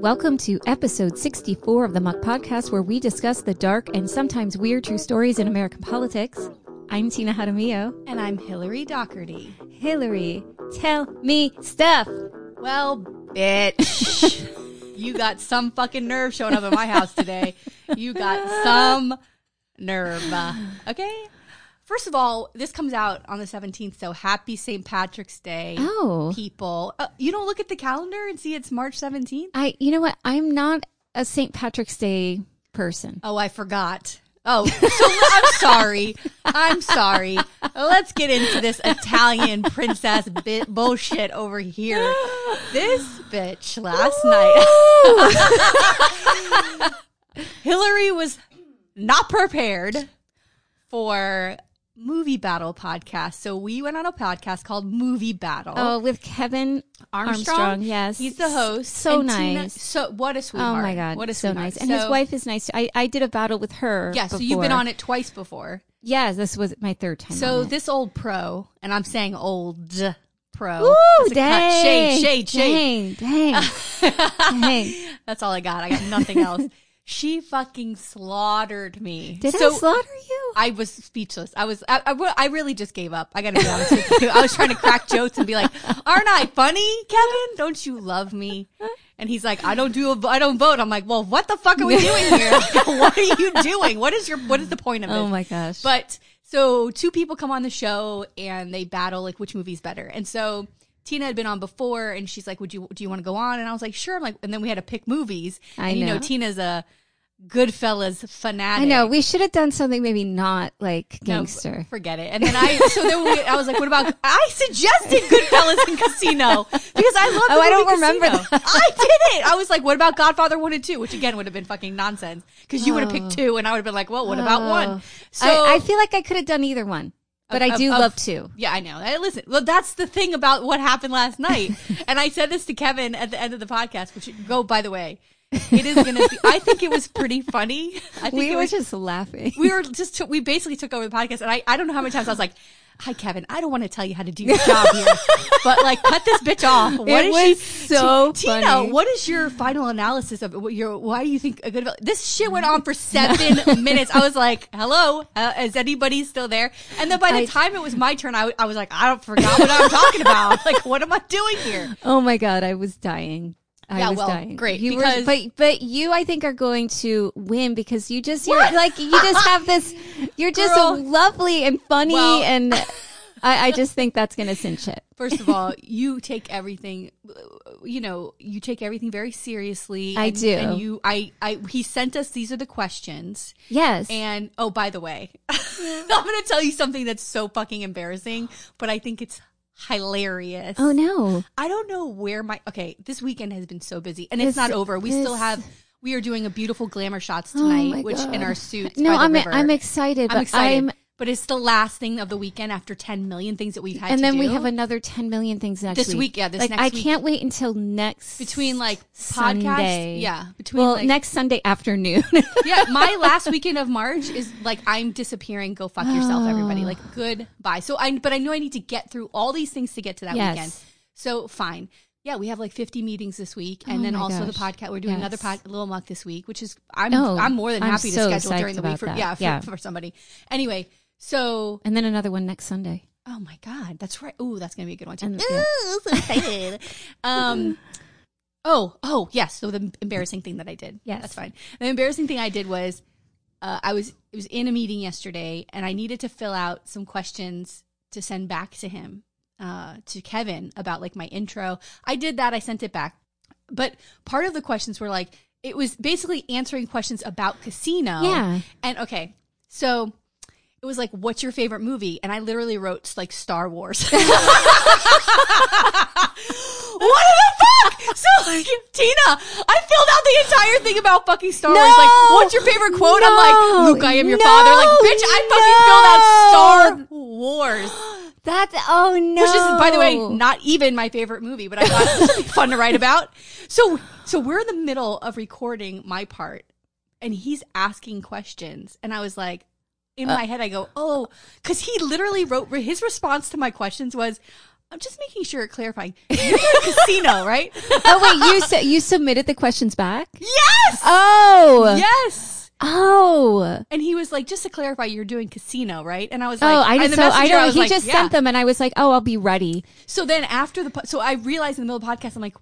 Welcome to episode 64 of the Muck Podcast, where we discuss the dark and sometimes weird true stories in American politics. I'm Tina Jaramillo. And I'm Hillary Doherty. Hillary, tell me stuff. Well, bitch. you got some fucking nerve showing up at my house today. You got some nerve. Okay? First of all, this comes out on the 17th, so happy St. Patrick's Day. Oh. People. Uh, you don't look at the calendar and see it's March 17th? I, you know what? I'm not a St. Patrick's Day person. Oh, I forgot. Oh, so I'm sorry. I'm sorry. Let's get into this Italian princess bit bullshit over here. This bitch last night. Hillary was not prepared for movie battle podcast. So we went on a podcast called Movie Battle. Oh, with Kevin Armstrong, Armstrong, yes. he's the host. So And Tina- nice. so what a Oh sweetheart! my God. what a so sweetheart. nice. And his wife is nice. I, I did a battle with her. Yeah, so you've been on it twice before. Yeah, this was my third time. So this old pro, and I'm saying old pro. Ooh, dang. Shade, shade, shade. Dang, dang, dang. That's all I got. I got nothing else. She fucking slaughtered me. Did so I slaughter you? I was speechless. I was, I, I, I really just gave up. I gotta be honest with you. I was trying to crack jokes and be like, aren't I funny, Kevin? Don't you love me? And he's like, I don't do, a, I don't vote. I'm like, well, what the fuck are we doing here? what are you doing? What is your, what is the point of oh this? Oh my gosh. But so two people come on the show and they battle like which movie's better. And so Tina had been on before and she's like, Would you do you want to go on? And I was like, Sure. I'm like, and then we had to pick movies. I and you know, know. Tina's a Goodfellas fanatic. I know we should have done something maybe not like No, gangster. forget it. And then I, so then we, I was like, what about, I suggested Goodfellas and Casino because I love oh, the Oh, I don't movie remember that. I did it. I was like, what about Godfather 1 and 2? Which again would have been fucking nonsense because you would have picked oh. two and I would have been like, well, what about Oh. one? So I, I feel like I could have done either one, but I do of- love two. Yeah, I know. Hey, Listen, well, that's the thing about what happened last night. and I said this to Kevin at the end of the podcast, which go, by the way, it is going to be, I think it was pretty funny. I think We it were was, just laughing. we were just, we basically took over the podcast. And I, I don't know how many times I was like, hi, Kevin, I don't want to tell you how to do your job here, but like, cut this bitch off. What It is was she? so T- Tina, what is your final analysis of what your, why do you think a good, this shit went on for seven minutes. I was like, hello, uh, is anybody still there? And then by the I- time it was my turn, I, I was like, I don't forgot what I'm talking about. Like, what am I doing here? Oh my god, I was dying. I Yeah, was well, dying. great, You because- were, but but you, I think, are going to win because you just you're What? like you just have this. You're just Girl. lovely and funny, Well- and I, I just think that's going to cinch it. First of all, you take everything, you know, you take everything very seriously. I do. And you, I, I, he sent us, these are the questions. Yes. And, oh, by the way, I'm going to tell you something that's so fucking embarrassing, but I think it's hilarious. oh no. I don't know where my okay. This weekend has been so busy, and it's not over. We still have. We are doing a beautiful glamour shots Oh tonight, my which in our suits. No, I'm. I'm excited. I'm excited. I'm- but it's the last thing of the weekend after 10 million things that we've had to do. and then we have another 10 million things next This week. week, yeah, this like next I week. can't wait until next between like Sunday. podcasts. Yeah, between Well, like, next Sunday afternoon. yeah, my last weekend of March is like I'm disappearing. Go fuck yourself, everybody. Oh. Like goodbye. So I, but I know I need to get through all these things to get to that Yes. weekend. So fine. Yeah, we have like 50 meetings this week, and Oh then also the podcast. We're doing another pod, little muck this week, which is I'm Oh, I'm more than happy to schedule during the week for yeah for, Yeah. for somebody. Anyway, so and then another one next Sunday. oh my god, that's right. Ooh, that's gonna be a good one too. And- yeah. Ooh, so excited. um. Oh, oh, yes. So the embarrassing thing that I did. Yes. That's fine. The embarrassing thing I did was uh, I was it was in a meeting yesterday and I needed to fill out some questions to send back to him, uh, to Kevin about like my intro. I did that. I sent it back. But part of the questions were like it was basically answering questions about casino. Yeah. And okay, so it was like, "What's your favorite movie?" And I literally wrote like Star Wars. what the fuck? So like, Tina, I filled out the entire thing about fucking Star Wars. Like, what's your favorite quote? I'm like, Luke, I am your No! father. Like, bitch, I fucking filled out Star Wars. That's oh no. Which is, by the way, not even my favorite movie, but I thought it be fun to write about. So, so we're in the middle of recording my part, and he's asking questions, and I was like, in my head, I go, oh, because he literally wrote his response to my questions was, I'm just making sure, clarifying. You're doing casino, right? oh wait, you said you submitted the questions back. Yes. Oh, yes. oh, And he was like, just to clarify, you're doing casino, right? And I was oh, like, oh. I just so I don't. was He like, just yeah. sent them, and I was like, oh, I'll be ready. So then after the, po- so I realized in the middle of the podcast, I'm like,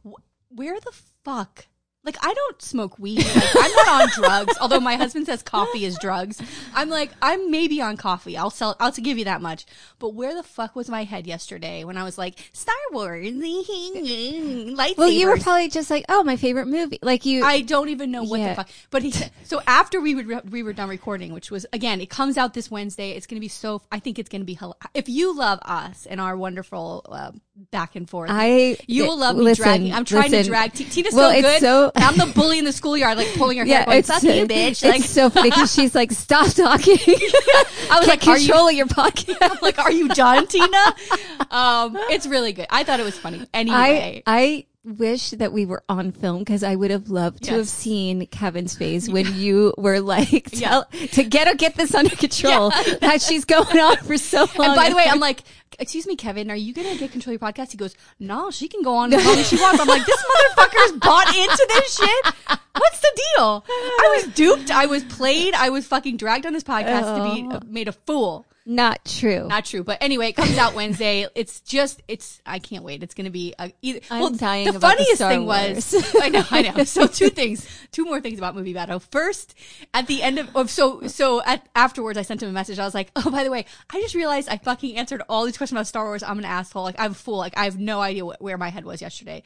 where the fuck? Like I don't smoke weed. Like, I'm not on drugs. Although my husband says coffee is drugs. I'm like, I'm maybe on coffee. I'll sell. I'll give you that much. But where the fuck was my head yesterday when I was like Star Wars, lightsabers? Well, you were probably just like, oh, my favorite movie. Like you. I don't even know what Yeah. the fuck. But he said so after we would re- we were done recording, which was again, it comes out this Wednesday. It's going to be so. I think it's going to be. If you love us and our wonderful uh, back and forth, I- you will love me listen, dragging. I'm trying to drag. T- Tina's Well, so it's good. so- I'm the bully in the schoolyard, like pulling her hair. yeah, going, it's Fuck you, bitch. It's Like so funny because she's like, stop talking. I was like, are you? control of your podcast. I'm like, are you done, Tina? Um, it's really good. I thought it was funny. Anyway, I I wish that we were on film because I would have loved to have seen Kevin's face when you were like, Yeah. tell, to get get this under control. That she's going on for so long. And by the way, I'm like, excuse me, Kevin, are you gonna get control of your podcast? He goes, no, she can go on as long as she wants. I'm like, this motherfucker's bought into this shit. What's the deal? I was duped. I was played. I was fucking dragged on this podcast to be uh, made a fool. Not true. Not true, but anyway, it comes out Wednesday. It's just, it's. I can't wait. It's gonna be. A, either, I'm well, dying The about the funniest Star thing Wars. was, I know, I know. So two things, two more things about movie battle. First, at the end of, of so so at afterwards, I sent him a message. I was like, oh, by the way, I just realized I fucking answered all these questions about Star Wars. I'm an asshole. Like I'm a fool. Like I have no idea wh- where my head was yesterday.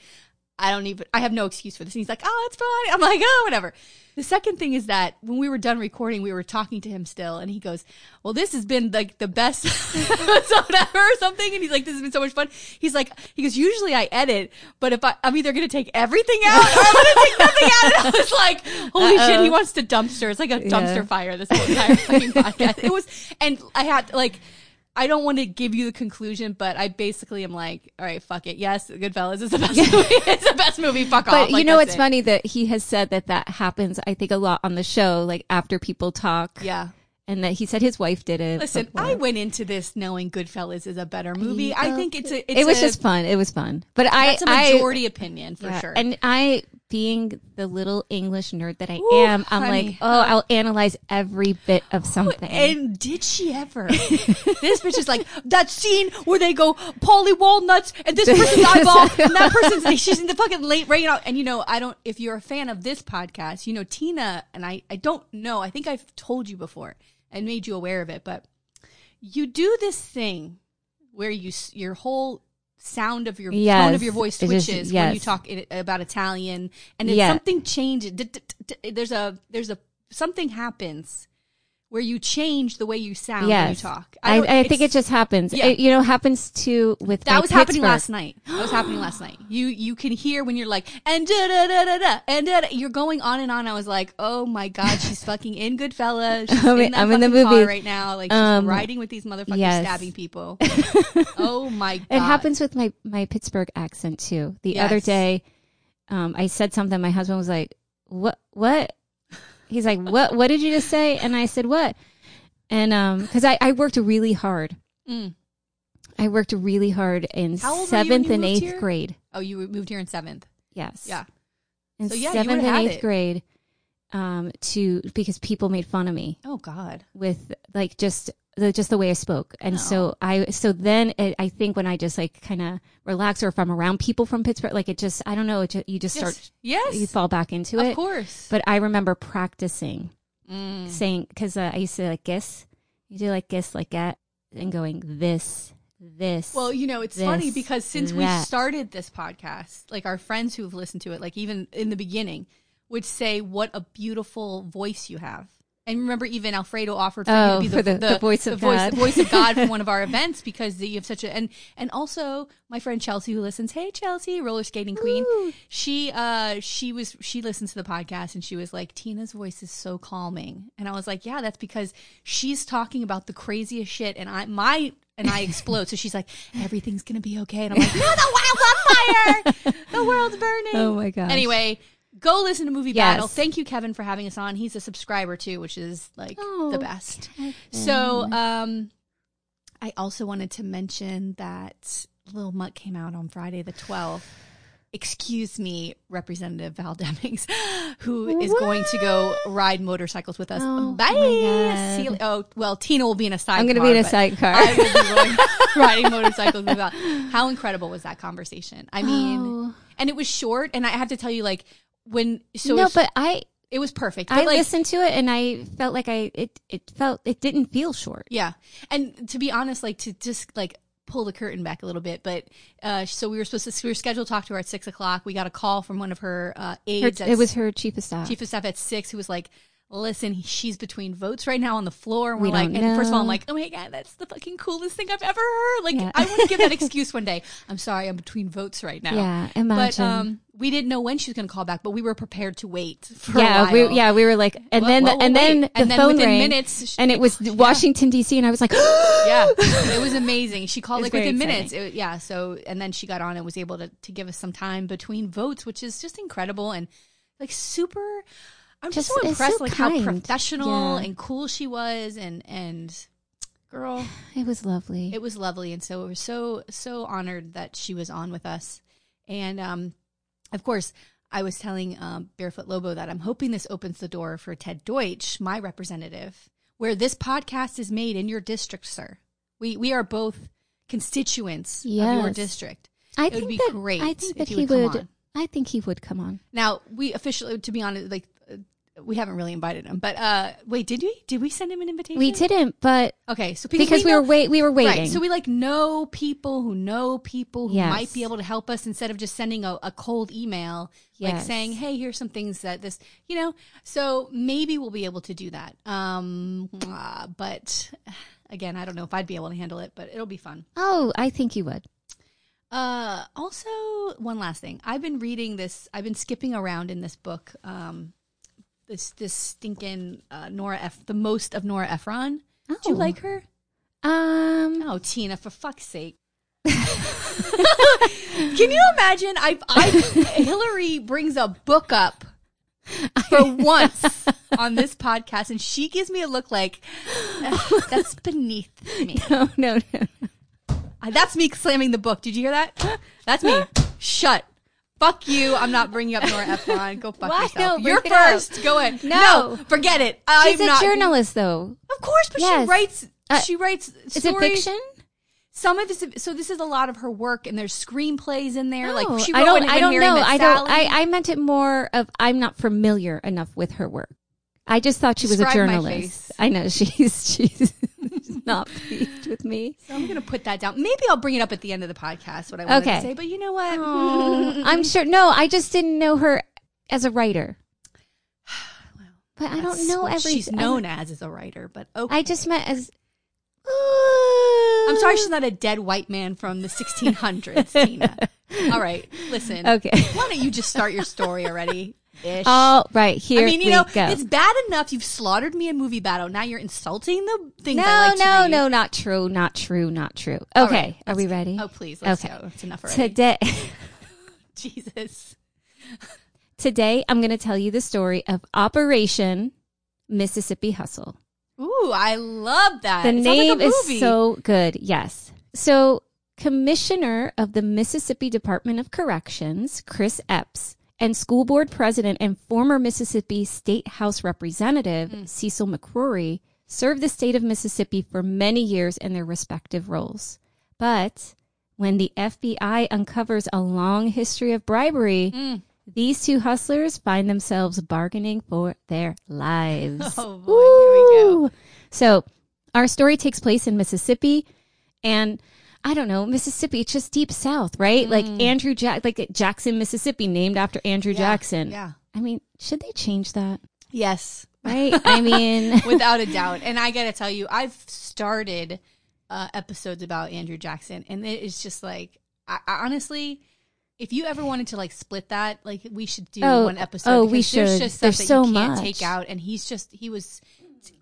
I don't even, I have no excuse for this. And he's like, oh, it's fine. I'm like, oh, whatever. The second thing is that when we were done recording, we were talking to him still, and he goes, well, this has been like the best episode ever or something. And he's like, this has been so much fun. He's like, he goes, usually I edit, but if I, I'm either going to take everything out or I'm going to take nothing out. And I was like, holy shit, Uh-oh. he wants to dumpster. It's like a Yeah. dumpster fire, this whole entire fucking podcast. It was, and I had like, I don't want to give you the conclusion, but I basically am like, all right, fuck it. Yes, Goodfellas is the best movie. It's the best movie. Fuck off. But you Like, know what's it. funny that he has said that that happens. I think a lot on the show, like after people talk, Yeah. and that he said his wife did it. Listen, before. I went into this knowing Goodfellas is a better movie. I think it's a. It's it was a, just fun. It was fun. But I, that's a I, majority opinion for yeah, sure. and I, being the little English nerd that I Ooh, am, I'm honey. like, oh, I'll analyze every bit of something. And did she ever? this bitch is like that scene where they go Paulie Walnuts and this person's eyeball and that person's she's in the fucking late rain out. And you know, I don't. If you're a fan of this podcast, you know Tina and I. I don't know. I think I've told you before and made you aware of it, but you do this thing where you your whole sound of your tone of your voice it is- switches when you talk about Italian and then something changes. D- d- d- There's a there's a something happens where you change the way you sound when you talk. I, don't- I, think it just happens. Yeah. It, you know, happens to with that was happening last night. That was happening last night. You you can hear when you're like and da da da da da and da, da. you're going on and on. I was like, oh my god, she's fucking in Goodfellas. She's I'm in in- that I'm in the movie. right now. Like she's Um, riding with these motherfuckers yes. stabbing people. oh my god, It happens with my my Pittsburgh accent too. The other day, um, I said something. My husband was like, "What? What?" He's like, "What? What did you just say?" And I said, "What?" And um, because I I worked really hard. Mm. I worked really hard in How old were you when seventh and eighth here? grade. Oh, you moved here in seventh. Yes. Yeah. In So, yeah, seventh and eighth it. grade, um, to because people made fun of me Oh god. with like just the just the way I spoke, and Oh. so I so then it, I think when I just like kind of relax, or if I'm around people from Pittsburgh, like it just I don't know, it just, you just start yes. you fall back into of it. Of course. But I remember practicing Mm. saying because uh, I used to like guess, you do like guess like that, and going this this. Well, you know, it's this, funny because since we started this podcast, like our friends who have listened to it, like even in the beginning, would say, "What a beautiful voice you have." And remember, even Alfredo offered for you Oh, to be the, for the- the voice of voice, God. the voice of God for one of our events because you have such a and and also my friend Chelsea who listens. Hey, Chelsea, roller skating queen. Ooh. She uh she was she listens to the podcast and she was like, Tina's voice is so calming, and I was like, yeah, that's because she's talking about the craziest shit, and I my and I explode. So she's like, everything's gonna be okay, and I'm like, no, the world's on fire, the world's burning. oh my god. Anyway, go listen to Movie Yes. Battle. Thank you, Kevin, for having us on. He's a subscriber too, which is like Oh, the best. So, um, I also wanted to mention that little muck came out on Friday the 12th. Excuse me, Representative Val Demings, who is going to go ride motorcycles with us. Oh, Bye. my God. See you- oh, well, Tina will be in a sidecar. I'm going to be in a sidecar. I will be going, riding motorcycles with Val. How incredible was that conversation? I mean, Oh. and it was short. And I have to tell you, like, when, so no, if- but I it was perfect. I like, listened to it and I felt like I it it felt it didn't feel short. Yeah. And to be honest, like to just like pull the curtain back a little bit, but uh, so we were supposed to, we were scheduled to talk to her at six o'clock. We got a call from one of her uh, Her- aides. at it was her chief of staff. chief of staff at six who was like, listen, she's between votes right now on the floor. And we're We like, and first of all, I'm like, oh my God, that's the fucking coolest thing I've ever heard. Like, Yeah. I want to give that excuse one day. I'm sorry, I'm between votes right now. yeah, But imagine. um, we didn't know when she was going to call back, but we were prepared to wait yeah, we yeah we were like, and Well, then well, and then the And then phone within rang, minutes, and it was Washington D.C. and I was like, yeah, it was amazing. She called like within exciting. minutes. It- yeah, so and then she got on and was able to to give us some time between votes, which is just incredible and like super. I'm just, Just- so impressed so like how professional Yeah. and cool she was, and and girl, it was lovely. it was lovely, and so we were so so honored that she was on with us, and um, of course. I was telling um, Barefoot Lobo that I'm hoping this opens the door for Ted Deutch, my representative, where this podcast is made in your district, sir. We we are both constituents of your district. I it would think be that, great I think if that he would would. I think he would come on. Now we officially, to be honest, like we haven't really invited him. But uh wait, did we? Did we send him an invitation? We didn't, but Okay, so because we, know- were wait, we were waiting. Right. So we like know people who know people who Yes. might be able to help us instead of just sending a, a cold email, like saying, "Hey, here's some things that this," you know. So maybe we'll be able to do that. Um, but again, I don't know if I'd be able to handle it, but it'll be fun. oh, I think you would. Uh, also, one last thing. I've been reading this. I've been skipping around in this book. Um, this this stinking uh, Nora F. The most of Nora Ephron. Do you Oh. like her? Um, Oh, Tina, for fuck's sake. Can you imagine? I, I Hillary brings a book up for once on this podcast, and she gives me a look like that's beneath me. no, no, no. That's me slamming the book. Did you hear that? That's me. Shut. Fuck you. I'm not bringing up Nora Ephron. Go fuck Why? yourself. No, You're first. Go in. No. no. forget it. I'm She's a not. journalist, though. Of course, but Yes. she writes. Uh, she writes. Is it stories. fiction? Some of this, so this is a lot of her work, and there's screenplays in there. Like she wrote I don't. I don't know. I don't. I, I meant it more of. I'm not familiar enough with her work. I just thought she was a Describe my journalist. face. I know she's she's not pleased with me. So I'm gonna put that down. Maybe I'll bring it up at the end of the podcast. What I wanted Okay. to say, but you know what? Oh, I'm sure. No, I just didn't know her as a writer. But I don't know what every. She's known as as a writer, but okay. I just meant as. I'm sorry, she's not a dead white man from the 1600s, Tina. All right, listen. Okay. Why don't you just start your story already? Ish. Oh, right here I mean, you know, go. it's bad enough you've slaughtered me in movie battle. Now you're insulting the thing. No, like no, read. no, not true, not true, not true. Okay, right, are we ready? Oh, please, let's Okay. go. It's enough already. Today, Jesus. today, I'm going to tell you the story of Operation Mississippi Hustle. Ooh, I love that. The It name like is so good. Yes. So, Commissioner of the Mississippi Department of Corrections, Chris Epps, and school board president and former Mississippi State House Representative Hmm. Cecil McCrory served the state of Mississippi for many years in their respective roles. But when the FBI uncovers a long history of bribery, Mm. these two hustlers find themselves bargaining for their lives. Oh, boy, here we go. So, our story takes place in Mississippi, and I don't know, Mississippi, it's just deep south, right? Like Andrew Jack, like Jackson, Mississippi, named after Andrew Mm. Yeah, Jackson. Yeah. I mean, should they change that? Yes. Right? I mean, Without a doubt. And I got to tell you, I've started uh, episodes about Andrew Jackson, and it is just like, I, I honestly, if you ever wanted to like split that, like we should do Oh, one episode. oh, we because There's should. just stuff There's that so you can't much. take out, and he's just he was.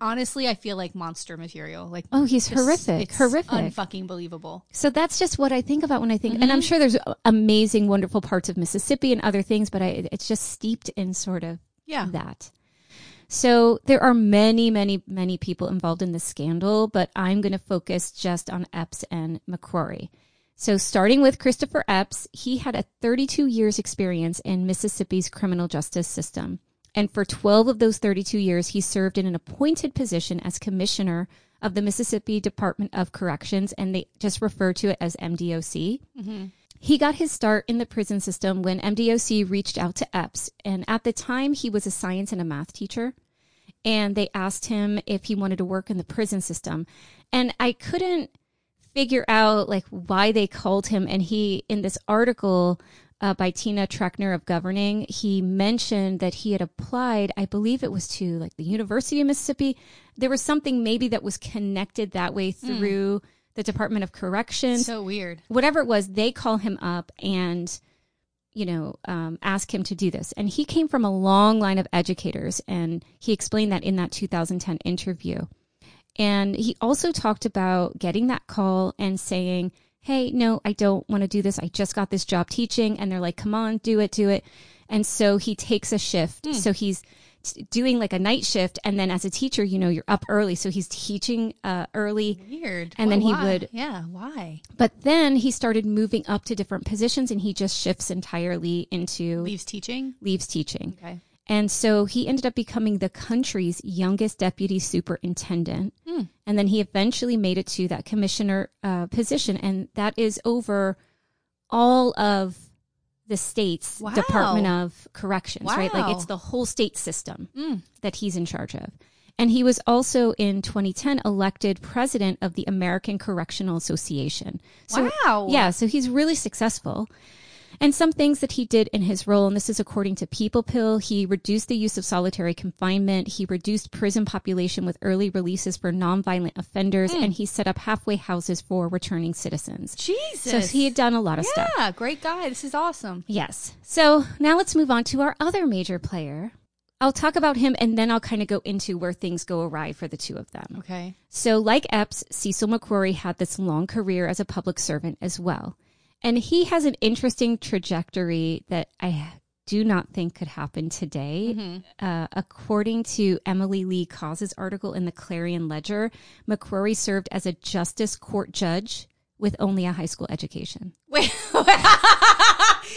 Honestly, I feel like monster material. Like oh, he's just- horrific, it's horrific. unfucking believable. so that's just what I think about when I think, Mm-hmm. and I'm sure there's amazing, wonderful parts of Mississippi and other things, but I, it's just steeped in sort of Yeah. that. So there are many, many, many people involved in the scandal, but I'm going to focus just on Epps and McCrory. So, starting with Christopher Epps, he had a 32 years experience in Mississippi's criminal justice system. And for 12 of those 32 years, he served in an appointed position as commissioner of the Mississippi Department of Corrections, and they just refer to it as MDOC. Mm-hmm. He got his start in the prison system when MDOC reached out to Epps. And at the time, he was a science and a math teacher. And they asked him if he wanted to work in the prison system. And I couldn't figure out like why they called him. And he, in this article uh, by Tina Treckner of Governing, he mentioned that he had applied, I believe it was to like the University of Mississippi. There was something maybe that was connected that way through the Department of Corrections So weird. whatever it was, they call him up and, you know, um, ask him to do this. And he came from a long line of educators, and he explained that in that 2010 interview. And he also talked about getting that call and saying, Hey, no, I don't want to do this. I just got this job teaching. And they're like, Come on, do it, do it. And so he takes a shift. So he's t- doing like a night shift. And then as a teacher, you know, you're up early. So he's teaching uh, early. Weird. And then he why? would- Yeah. Why? But then he started moving up to different positions and he just shifts entirely into Leaves teaching. leaves teaching. Okay. And so he ended up becoming the country's youngest deputy superintendent. And then he eventually made it to that commissioner uh, position. And that is over all of the state's Wow. Department of Corrections, right? Like it's the whole state system that he's in charge of. And he was also in 2010 elected president of the American Correctional Association. So, Wow. Yeah, so he's really successful. And some things that he did in his role, and this is according to People Pill, he reduced the use of solitary confinement, he reduced prison population with early releases for nonviolent offenders, hmm. and he set up halfway houses for returning citizens. Jesus. So he had done a lot of stuff. Yeah. Great guy. This is awesome. Yes. So now let's move on to our other major player. I'll talk about him and then I'll kind of go into where things go awry for the two of them. Okay. So, like Epps, Cecil McCrory had this long career as a public servant as well. And he has an interesting trajectory that I do not think could happen today. Uh, according to Emily Le Coz's article in the Clarion Ledger, McCrory served as a justice court judge with only a high school education. Wait. Wait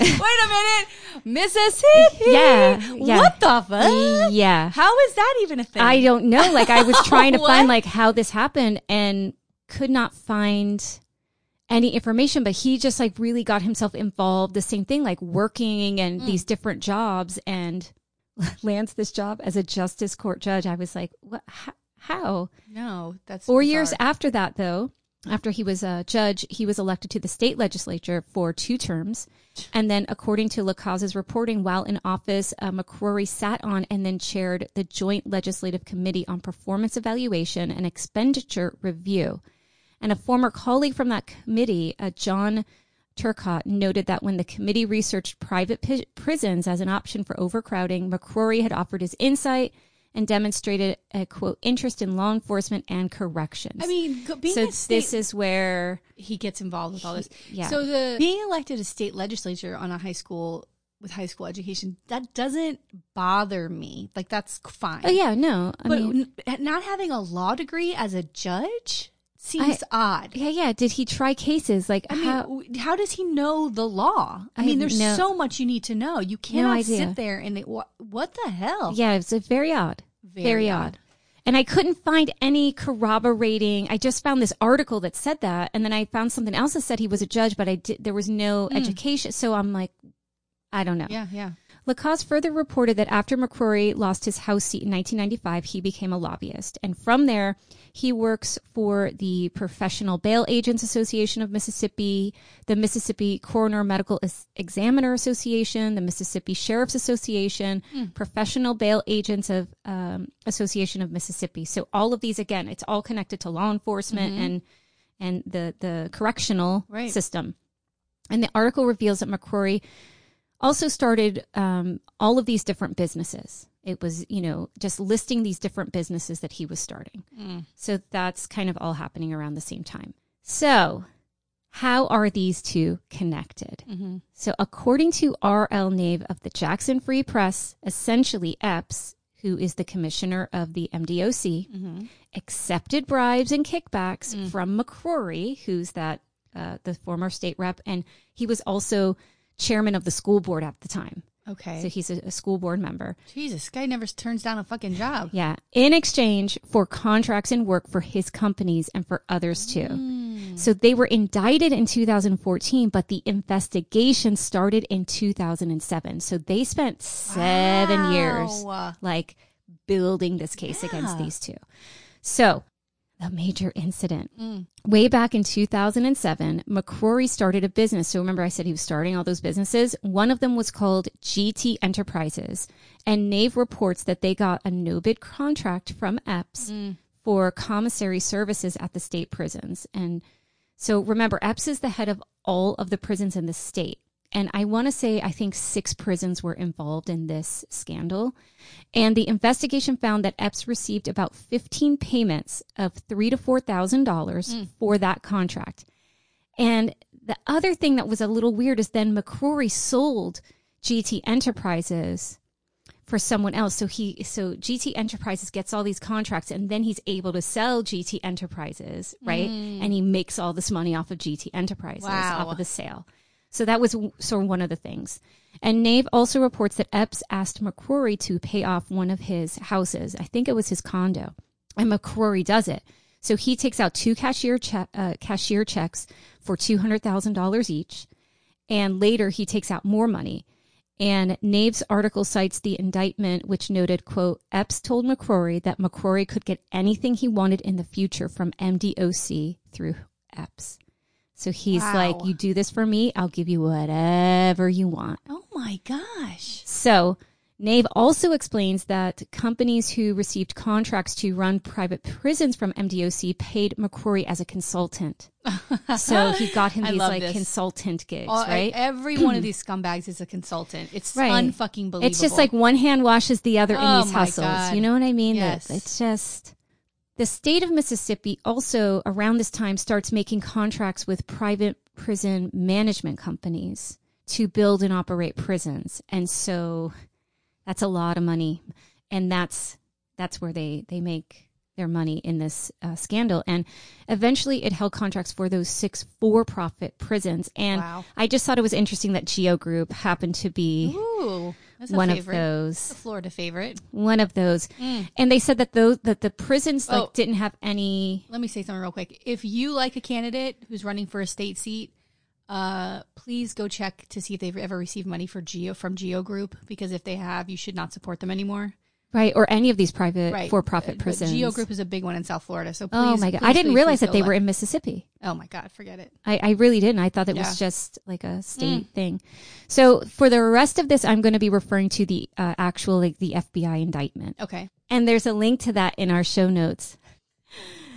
a minute. Mississippi. Yeah, yeah. What the fuck? Yeah. How is that even a thing? I don't know. Like I was trying to find like how this happened and could not find any information, but he just like really got himself involved. The same thing, like working and these different jobs and lands this job as a justice court judge. I was like, what? How? how? No, that's Four years after that, though, after he was a judge, he was elected to the state legislature for two terms. And then, according to Le Coz's reporting, while in office, uh, McCrory sat on and then chaired the Joint Legislative Committee on Performance Evaluation and Expenditure Review. And a former colleague from that committee, uh, John Turcott, noted that when the committee researched private pi- prisons as an option for overcrowding, McCrory had offered his insight and demonstrated a quote interest in law enforcement and corrections. I mean, being so a state, this is where he gets involved with all this. yeah. So the being elected a state legislature on a high school with high school education that doesn't bother me. Like that's fine. oh yeah no I but mean n- not having a law degree as a judge seems odd. yeah yeah did he try cases like I how w- how does he know the law? I, I mean, there's no- so much you need to know. You cannot idea. sit there and they, what, what the hell? yeah it's very odd Very odd. odd. And I couldn't find any corroborating. I just found this article that said that, and then I found something else that said he was a judge, but I did. There was no hmm. education, so I'm like, I don't know. yeah, yeah. Le Coz further reported that after McCrory lost his House seat in 1995, he became a lobbyist. And from there, he works for the Professional Bail Agents Association of Mississippi, the Mississippi Coroner Medical Ex- Examiner Association, the Mississippi Sheriff's Association, Professional Bail Agents of um, Association of Mississippi. So all of these, again, it's all connected to law enforcement and and the the correctional Right. system. And the article reveals that McCrory also started um, all of these different businesses. It was, you know, just listing these different businesses that he was starting. Mm. So that's kind of all happening around the same time. So, how are these two connected? Mm-hmm. So, according to R.L. Nave of the Jackson Free Press, essentially Epps, who is the commissioner of the MDOC, mm-hmm. accepted bribes and kickbacks mm. from McCrory, who's that uh, the former state rep, and he was also chairman of the school board at the time. Okay. So he's a, a school board member. Jesus, guy never turns down a fucking job. Yeah. In exchange for contracts and work for his companies and for others too. Mm. So they were indicted in 2014, but the investigation started in 2007. So they spent seven years like building this case against these two. So the major incident. Mm. Way back in 2007, McCrory started a business. So remember, I said he was starting all those businesses. One of them was called GT Enterprises. And Nave reports that they got a no bid contract from Epps Mm. for commissary services at the state prisons. And so remember, Epps is the head of all of the prisons in the state. And I want to say, I think six prisons were involved in this scandal. And the investigation found that Epps received about 15 payments of three to four thousand dollars hmm. for that contract. And the other thing that was a little weird is then McCrory sold GT Enterprises for someone else. So he so GT Enterprises gets all these contracts and then he's able to sell GT Enterprises, right? Hmm. And he makes all this money off of GT Enterprises Wow. off of the sale. So that was sort of one of the things. And Nave also reports that Epps asked McCrory to pay off one of his houses. I think it was his condo. And McCrory does it. So he takes out two cashier che- uh, cashier checks for $200,000 each. And later he takes out more money. And Nave's article cites the indictment, which noted, quote, Epps told McCrory that McCrory could get anything he wanted in the future from MDOC through Epps. So he's Wow. like, you do this for me, I'll give you whatever you want. Oh my gosh. So Nave also explains that companies who received contracts to run private prisons from MDOC paid McCrory as a consultant. so he got him these like this. consultant gigs, All- right? Every one of these scumbags is a consultant. It's Right. unfucking believable. It's just like one hand washes the other Oh in these hustles. God. You know what I mean? Yes. It's just the state of Mississippi also around this time starts making contracts with private prison management companies to build and operate prisons. And so that's a lot of money. And that's that's where they they make their money in this uh, scandal. And eventually it held contracts for those six for-profit prisons. And Wow. I just thought it was interesting that Geo Group happened to be Ooh, that's a one of those Florida favorite. one of those Mm. and they said that those that the prisons like Oh. didn't have any Let me say something real quick. If you like a candidate who's running for a state seat, uh, please go check to see if they've ever received money for Geo from Geo Group because if they have, you should not support them anymore. Right or any of these private Right. for-profit But prisons Geo Group is a big one in South Florida. So please, oh my god please, i didn't please, realize that they were in mississippi Oh my god, forget it. I, I really didn't i thought it Yeah. Mm. was just like a state thing so for the rest of this i'm going to be referring to the uh, actual like the fbi indictment Okay. and there's a link to that in our show notes.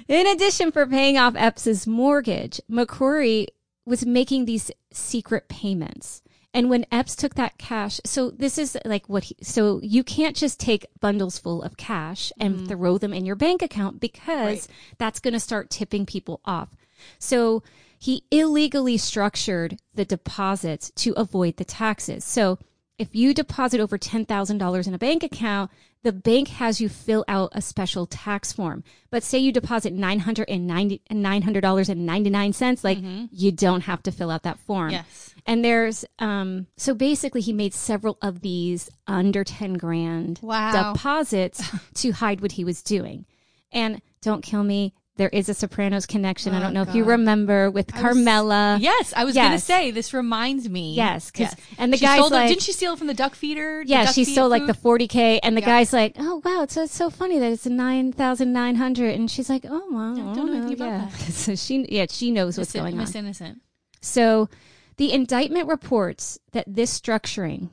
In addition for paying off Epps' mortgage, McCrory was making these secret payments. And when Epps took that cash, so this is like what he, so you can't just take bundles full of cash and mm-hmm. throw them in your bank account because Right. that's going to start tipping people off. So he illegally structured the deposits to avoid the taxes. So if you deposit over $10,000 in a bank account, the bank has you fill out a special tax form. But say you deposit $990, $900.99, like you don't have to fill out that form. Yes. And there's, um, so basically he made several of these under 10 grand Wow. deposits to hide what he was doing. And don't kill me. There is a Sopranos connection. I Oh, don't know if you remember with I was- Carmela. Yes, I was going to say this reminds me. Yes, yes, and the She guy's stole the- like- didn't she steal it from the duck feeder? The Yeah, duck she feed stole like the 40k, and the Yeah. guy's like, "Oh wow, it's, it's so funny that it's a nine thousand nine hundred, and she's like, "Oh wow, Yeah, don't know anything about yeah." that. so she, yeah, she knows what's Miss, going on. Miss Innocent. So, the indictment reports that this structuring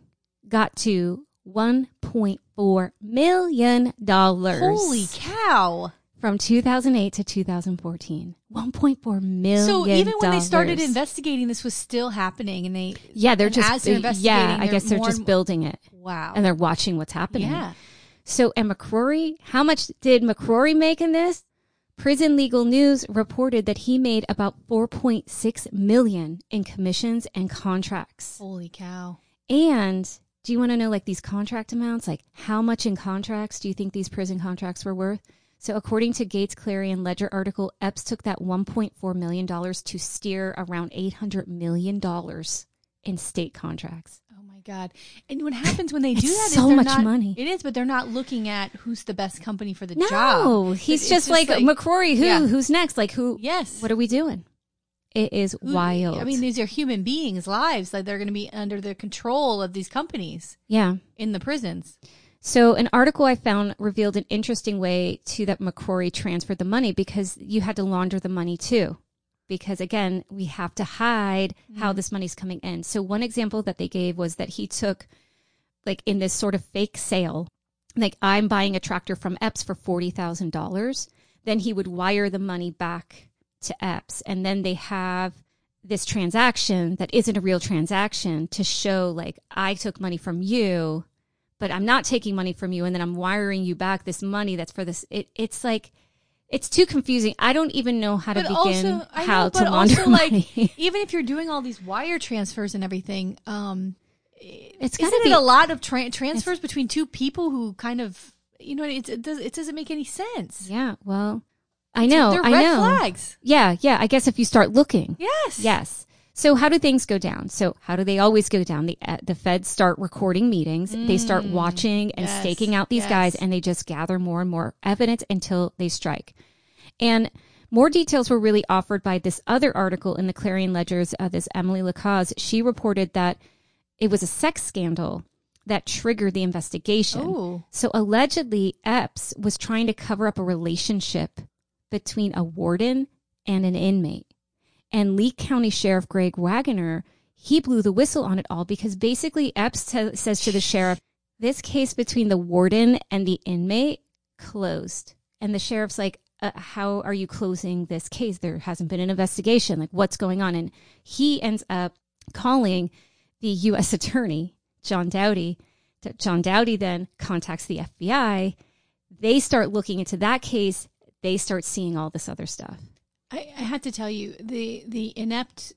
got to 1.4 million dollars. Holy cow! From 2008 to 2014, 1.4 million. So even when they started investigating, this was still happening, and they yeah, they're just as they're yeah, I guess they're just building it wow. and they're watching what's happening. yeah, So, and McCrory, how much did McCrory make in this? Prison Legal News reported that he made about 4.6 million in commissions and contracts. holy cow! And do you want to know like these contract amounts? Like how much in contracts do you think these prison contracts were worth? So, according to Gates Clarion Ledger article, Epps took that $1.4 million to steer around $800 million in state contracts. Oh my god! And what happens when they do that? is so much not- money. It is, but they're not looking at who's the best company for the No, job. No, he's It's just, like, McCrory. Who? Yeah. Who's next? Like, who? yes. What are we doing? It is Who- wild. I mean, these are human beings' lives. Like they're going to be under the control of these companies yeah. in the prisons. So, an article I found revealed an interesting way to that McCrory transferred the money because you had to launder the money too. Because again, we have to hide how mm-hmm. this money's coming in. So, one example that they gave was that he took, like, in this sort of fake sale, like, I'm buying a tractor from Epps for $40,000. Then he would wire the money back to Epps. And then they have this transaction that isn't a real transaction to show, like, I took money from you but I'm not taking money from you and then I'm wiring you back this money that's for this it, it's like it's too confusing. I don't even know how to begin also, how know, to but launder also, like, money. even if you're doing all these wire transfers and everything, um, it's isn't be it a lot of tra- transfers between two people who kind of, you know, it, it does it doesn't make any sense. yeah. Well, I know. they're I red know. flags. Yeah, yeah. I guess if you start looking, Yes, yes. So how do things go down? So how do they always go down? The uh, the feds start recording meetings. they start watching and Mm. yes, staking out these yes. guys, and they just gather more and more evidence until they strike. And more details were really offered by this other article in the Clarion Ledgers. Uh, this Emily Le Coz, she reported that it was a sex scandal that triggered the investigation. Oh. So allegedly, Epps was trying to cover up a relationship between a warden and an inmate. And Lee County Sheriff Greg Wagoner, he blew the whistle on it all because basically Epps t- says to the sheriff, this case between the warden and the inmate closed. And the sheriff's like, uh, how are you closing this case? There hasn't been an investigation. Like, what's going on? And he ends up calling the U.S. attorney, John Dowdy. John Dowdy then contacts the FBI. They start looking into that case. They start seeing all this other stuff. I, I had to tell you the the inept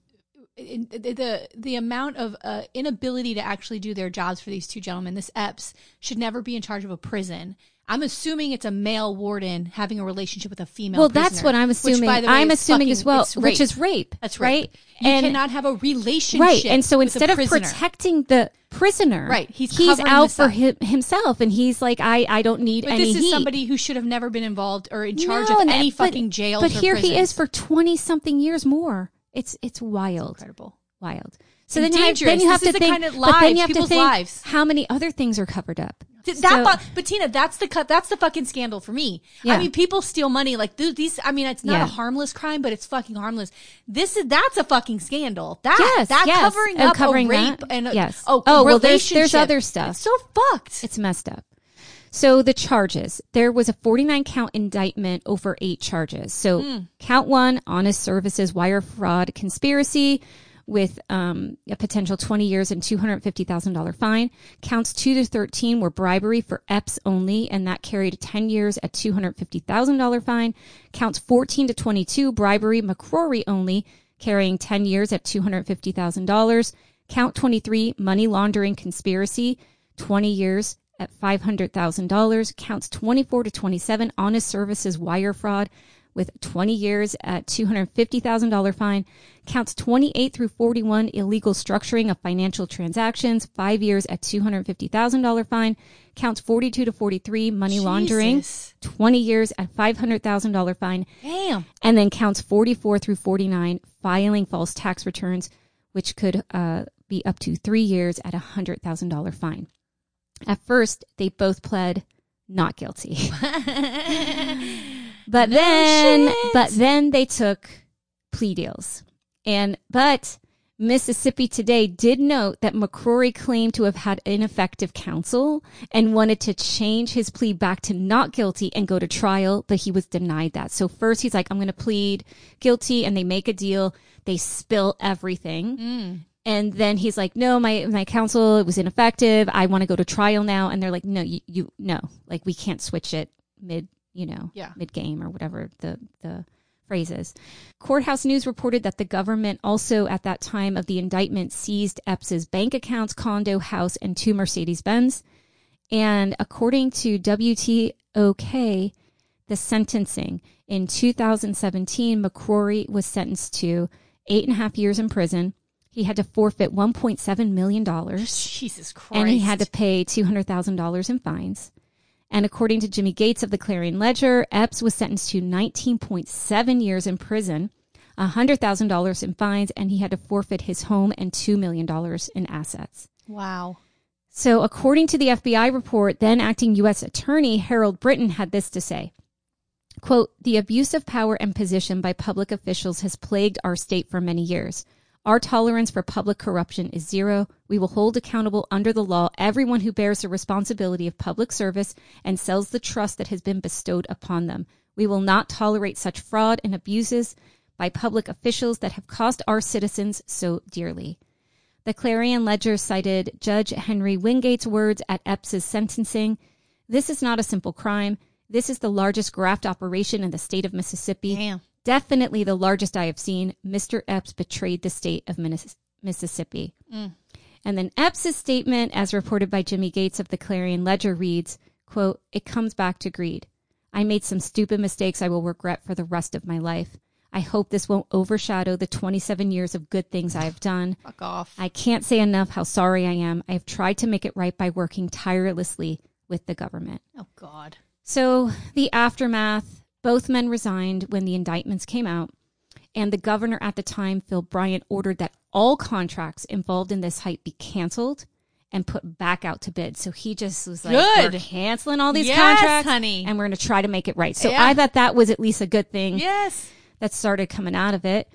in, the, the the amount of uh, inability to actually do their jobs for these two gentlemen. This Epps should never be in charge of a prison. I'm assuming it's a male warden having a relationship with a female. well, that's what I'm which, assuming. by the way, I'm assuming as well, it's which is rape. That's right. You and cannot have a relationship. right, and so instead of protecting the prisoner, Right, he's he's out for him, himself, and he's like, I, I don't need But any this is heat. somebody who should have never been involved or in charge No, of any but- fucking jail. But here he is for twenty something years more. It's it's wild. incredible. wild. So then you, have, then you have to the think, kind of but then you have to think lives. how many other things are covered up. Th- So- That, fu- but Tina, that's the cut. That's the fucking scandal for me. Yeah. I mean, people steal money like th- these. I mean, it's not Yeah. a harmless crime, but it's fucking harmless. This is that's a fucking scandal. That Yes, that yes. covering And up covering a rape that, and a, yes. oh Oh, well, there's- there's other stuff. It's so fucked. It's messed up. So the charges, there was a 49 count indictment over eight charges. So Hmm. count one, honest services, wire fraud, conspiracy with um, a potential 20 years and $250,000 fine. Counts two to 13 were bribery for Epps only, and that carried 10 years at $250,000 fine. Counts 14 to 22, bribery, McCrory only, carrying 10 years at $250,000. Count 23, money laundering conspiracy, 20 years at $500,000. Counts 24 to 27, honest services wire fraud with 20 years at $250,000 fine. Counts 28 through 41, illegal structuring of financial transactions, five years at $250,000 fine. Counts 42 to 43, money laundering, 20 years at $500,000 fine. Damn. And then counts 44 through 49, filing false tax returns, which could uh, be up to three years at a $100,000 fine. At first, they both pled not guilty. but then, shit. but then they took plea deals. And, but Mississippi Today did note that McCrory claimed to have had ineffective counsel and wanted to change his plea back to not guilty and go to trial, but he was denied that. So first he's like, I'm going to plead guilty and they make a deal. They spill everything. Mm. And then he's like, no, my, my counsel, it was ineffective. I want to go to trial now. And they're like, no, you, you, no, like we can't switch it mid, you know, Yeah. mid game or whatever the, the phrase is. Courthouse News reported that the government also at that time of the indictment seized Epps's bank accounts, condo, house, and two Mercedes Benz. And according to WTOK, the sentencing. In 2017, McCrory was sentenced to eight and a half years in prison. He had to forfeit $1.7 million. Jesus Christ. And he had to pay $200,000 in fines. And according to Jimmy Gates of the Clarion Ledger, Epps was sentenced to 19.7 years in prison, $100,000 in fines, and he had to forfeit his home and $2 million in assets. Wow. So, according to the FBI report, then acting U.S. Attorney Harold Brittain had this to say quote, The abuse of power and position by public officials has plagued our state for many years. Our tolerance for public corruption is zero. We will hold accountable under the law everyone who bears the responsibility of public service and sells the trust that has been bestowed upon them. We will not tolerate such fraud and abuses by public officials that have cost our citizens so dearly. The Clarion Ledger cited Judge Henry Wingate's words at Epps's sentencing. This is not a simple crime. This is the largest graft operation in the state of Mississippi. Damn. Definitely the largest I have seen. Mr. Epps betrayed the state of Mississippi. Mm. And then Epps's statement, as reported by Jimmy Gates of the Clarion Ledger, reads, quote, It comes back to greed. I made some stupid mistakes I will regret for the rest of my life. I hope this won't overshadow the 27 years of good things I have done. Fuck off. I can't say enough how sorry I am. I have tried to make it right by working tirelessly with the government. oh God. So, the aftermath both men resigned when the indictments came out, and the governor at the time, Phil Bryant, ordered that all contracts involved in this hype be canceled and put back out to bid. So he just was like, Good. "We're canceling all these Yes, contracts, honey. and we're going to try to make it right." So Yeah. I thought that was at least a good thing Yes. that started coming out of it.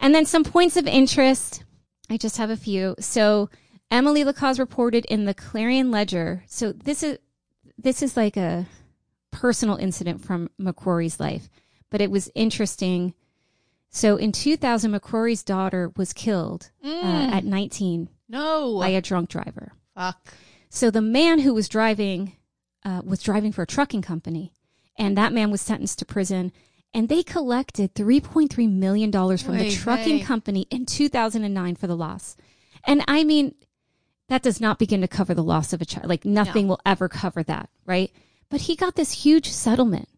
And then some points of interest. I just have a few. So Emily Le Coz reported in the Clarion Ledger. So this is this is like a personal incident from McCrory's life, but it was interesting. So in 2000, McCrory's daughter was killed uh, at 19 No. by a drunk driver. Fuck. So the man who was driving uh, was driving for a trucking company, and that man was sentenced to prison. And they collected $3.3 million from the trucking company in 2009 for the loss. And I mean, that does not begin to cover the loss of a child. Like nothing will ever cover that, right? But he got this huge settlement.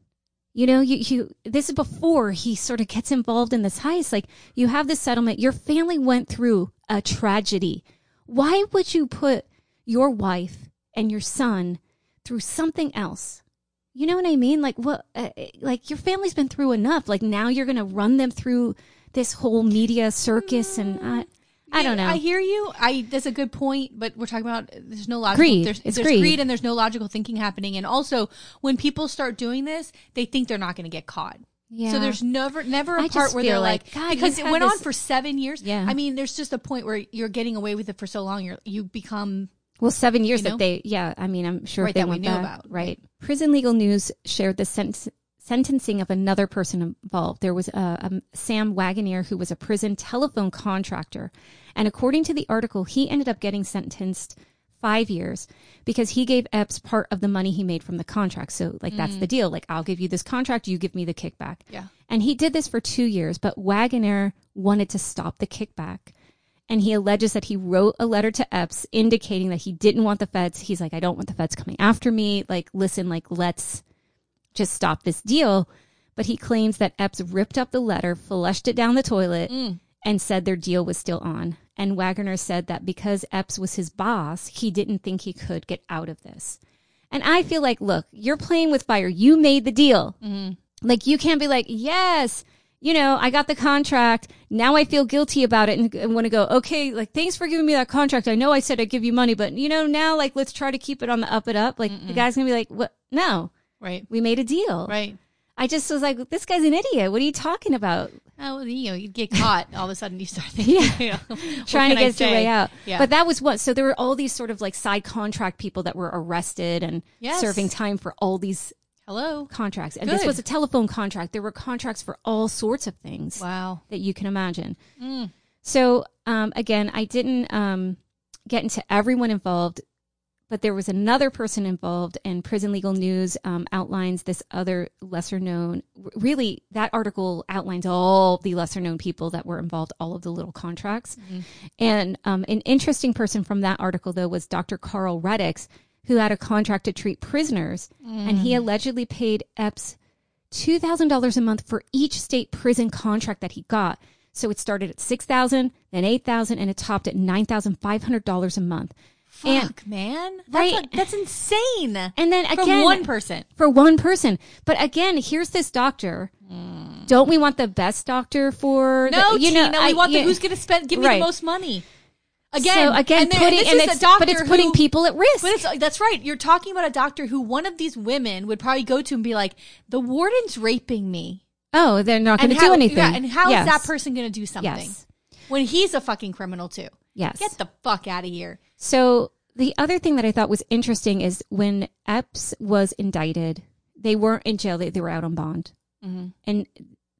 You know, you, you, this is before he sort of gets involved in this heist. Like you have this settlement. Your family went through a tragedy. Why would you put your wife and your son through something else? You know what I mean? Like what? Uh, like your family's been through enough. Like now you're gonna run them through this whole media circus, and I, I don't know. I hear you. I that's a good point, but we're talking about there's no logical Greed. There's, It's there's greed. and there's no logical thinking happening. And also, when people start doing this, they think they're not going to get caught. Yeah. So there's never never a I part where they're like, like, because it went on for seven years. Yeah. I mean, there's just a point where you're getting away with it for so long. You're you become Well, seven years You that they, yeah, I mean, I'm sure Right, they that we went knew back, about, Right. Prison Legal News shared the sent- sentencing of another person involved. There was a, a Sam Wagoner who was a prison telephone contractor, and according to the article, he ended up getting sentenced five years because he gave Epps part of the money he made from the contract. So, like, that's the mm. deal. Like, I'll give you this contract, you give me the kickback. Yeah. And he did this for two years, but Wagoner wanted to stop the kickback. And he alleges that he wrote a letter to Epps indicating that he didn't want the feds. He's like, I don't want the feds coming after me. Like, listen, like, let's just stop this deal. But he claims that Epps ripped up the letter, flushed it down the toilet, mm. And said their deal was still on. And Wagoner said that because Epps was his boss, he didn't think he could get out of this. And I feel like, look, you're playing with fire. You made the deal. Mm-hmm. Like, you can't be like, yes, you know, I got the contract. Now I feel guilty about it and, and want to go, okay, like, thanks for giving me that contract. I know I said I'd give you money, but, you know, now, like, let's try to keep it on the up and up. Like, the guy's going to be like, what? No, right, we made a deal. right. I just was like, this guy's an idiot. What are you talking about? Oh, you know, you'd get caught. All of a sudden, you start thinking, yeah, trying to get your way out. Yeah. But that was what. So there were all these sort of like side contract people that were arrested and Yes. serving time for all these Hello. contracts. And this was a telephone contract. There were contracts for all sorts of things Wow. that you can imagine. So um, again, I didn't um, get into everyone involved, but there was another person involved, and Prison Legal News um, outlines this other lesser known. Really, that article outlines all the lesser known people that were involved, all of the little contracts. And um, an interesting person from that article, though, was Dr. Carl Reddix, who had a contract to treat prisoners, and he allegedly paid Epps $2,000 a month for each state prison contract that he got. So it started at 6000 then 8000 and it topped at $9,500 a month. And- man. That's, Right. like- that's insane. And then again, one person. for one person. But again, here's this doctor. Don't we want the best doctor for No, the, you know, Tina, we I- want the who's going to spend, give me Right. the most money. Again, so again and putting this and is a it's but it's putting who- people at risk. But it's, uh, that's right. You're talking about a doctor who one of these women would probably go to and be like, "The warden's raping me," oh, they're not going to do anything. Yeah, and how is Yes. that person going to do something Yes. when he's a fucking criminal too? Yes. Get the fuck out of here. So the other thing that I thought was interesting is when Epps was indicted, they weren't in jail; they, they were out on bond. Mm-hmm. And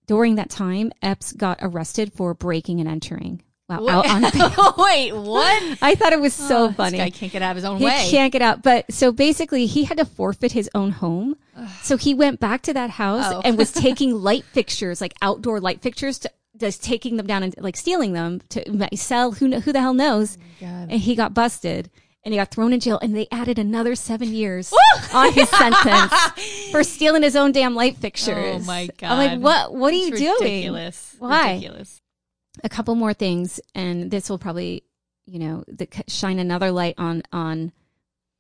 during that time, Epps got arrested for breaking and entering. Wow, out on Wait, what? I thought it was so Oh, funny. This guy can't get out of his own he way. can't get out. But so basically, he had to forfeit his own home. So he went back to that house Oh. and was taking light fixtures, like outdoor light fixtures, to just taking them down and like stealing them to sell. Who who the hell knows? Oh And he got busted. And he got thrown in jail, and they added another seven years on his sentence for stealing his own damn light fixtures. Oh my I'm like, God. what? What are you It's doing? Ridiculous. Why? Ridiculous. a couple more things, and this will probably, you know, the, shine another light on on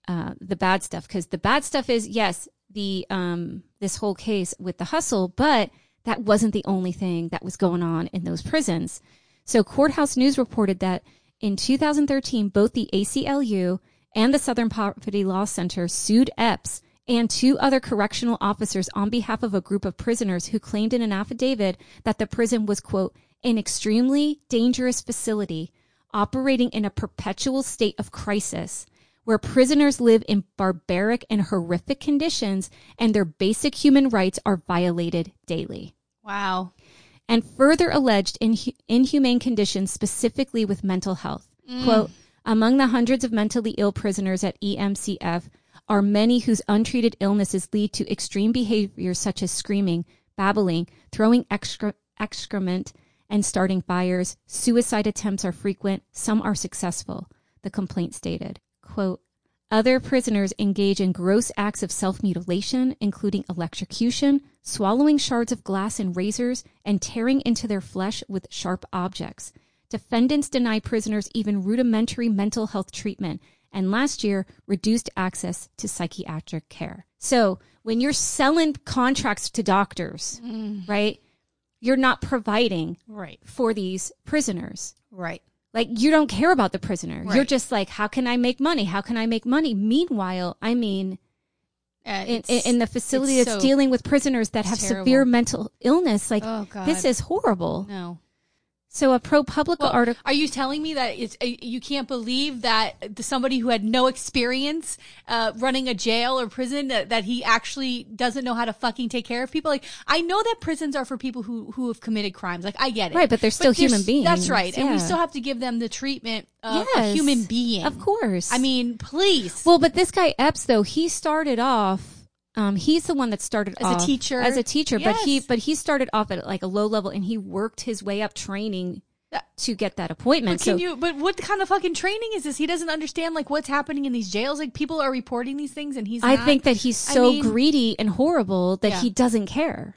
uh, the bad stuff because the bad stuff is yes, the um this whole case with the hustle, but that wasn't the only thing that was going on in those prisons. So Courthouse News reported that in 2013, both the ACLU and the Southern Poverty Law Center sued Epps and two other correctional officers on behalf of a group of prisoners who claimed in an affidavit that the prison was, quote, an extremely dangerous facility operating in a perpetual state of crisis where prisoners live in barbaric and horrific conditions and their basic human rights are violated daily Wow. and further alleged inhu- inhumane conditions specifically with mental health. Mm. Quote, among the hundreds of mentally ill prisoners at EMCF are many whose untreated illnesses lead to extreme behaviors such as screaming, babbling, throwing excre- excrement, and starting fires. Suicide attempts are frequent. Some are successful, the complaint stated. Quote, other prisoners engage in gross acts of self mutilation, including electrocution, swallowing shards of glass and razors, and tearing into their flesh with sharp objects. Defendants deny prisoners even rudimentary mental health treatment, and last year reduced access to psychiatric care. So, when you're selling contracts to doctors, mm. right, you're not providing Right. for these prisoners. Right. Like you don't care about the prisoner. You're just like, how can I make money? How can I make money? Meanwhile, I mean, Uh, in, in the facility that's so- dealing with prisoners that have it's severe mental illness, like Oh, this is horrible. no. So a pro public Well, article. Are you telling me that it's uh, you can't believe that somebody who had no experience uh, running a jail or prison that, that he actually doesn't know how to fucking take care of people? Like I know that prisons are for people who who have committed crimes. Like I get it, Right, but they're still human s- That's beings. right, and we still have to give them the treatment of a human being. Of course. I mean, please. well, but this guy Epps though, he started off. Um, he's the one that started As a teacher? as a teacher, but he but he started off at like a low level, and he worked his way up training to get that appointment. But can so you? But what kind of fucking training is this? He doesn't understand like what's happening in these jails. Like people are reporting these things, and he's. I not. think that he's I so mean- greedy and horrible that Yeah. he doesn't care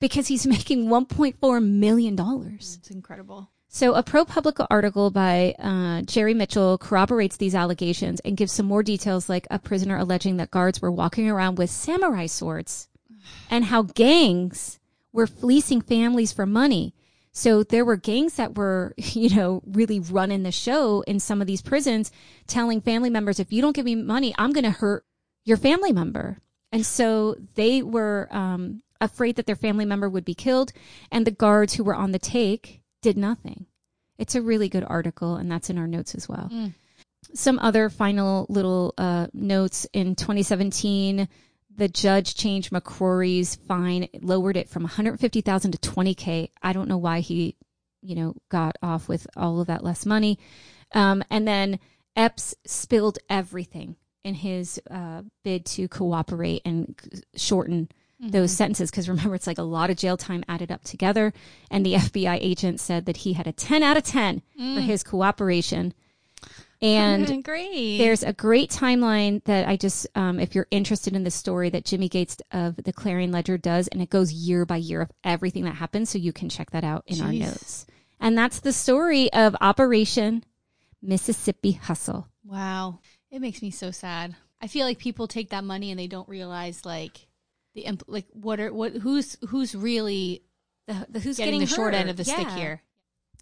because he's making 1.4 million dollars. it's incredible. So, a ProPublica article by uh, Jerry Mitchell corroborates these allegations and gives some more details, like a prisoner alleging that guards were walking around with samurai swords and how gangs were fleecing families for money. So, there were gangs that were, you know, really running the show in some of these prisons, telling family members, if you don't give me money, I'm going to hurt your family member. And so they were um, afraid that their family member would be killed, and the guards who were on the take did nothing. It's a really good article, and that's in our notes as well. Some other final little uh, notes in 2017. The judge changed McCrory's fine, lowered it from 150,000 to 20k. I don't know why he, you know, got off with all of that less money. Um, and then Epps spilled everything in his uh, bid to cooperate and c- shorten those sentences. Because remember, it's like a lot of jail time added up together. And the FBI agent said that he had a 10 out of 10 for his cooperation. And great. there's a great timeline that I just, um, if you're interested in the story that Jimmy Gates of the Clarion Ledger does, and it goes year by year of everything that happens. So you can check that out in our notes. And that's the story of Operation Mississippi Hustle. wow. It makes me so sad. I feel like people take that money and they don't realize like the impl- like what are what who's who's really The, the who's getting, getting, the short end of the stick here.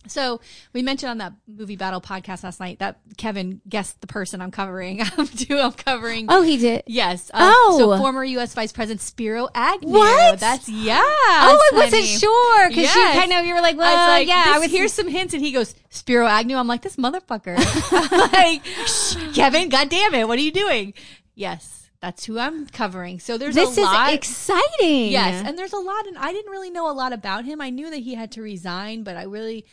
So we mentioned on that movie battle podcast last night that Kevin guessed the person I'm covering. I'm too. I'm covering. Oh, he did. Yes. Uh, Oh. So former U.S. Vice President Spiro Agnew. What? That's yeah. Oh, I wasn't sure because Yes. you kind of you were like, well, I was like, yeah, this- I would hear some hints, and he goes, Spiro Agnew. I'm like, this motherfucker. Like, Kevin, God damn it, what are you doing? Yes, that's who I'm covering. So there's This a is exciting. Yes, and there's a lot, and I didn't really know a lot about him. I knew that he had to resign, but I really,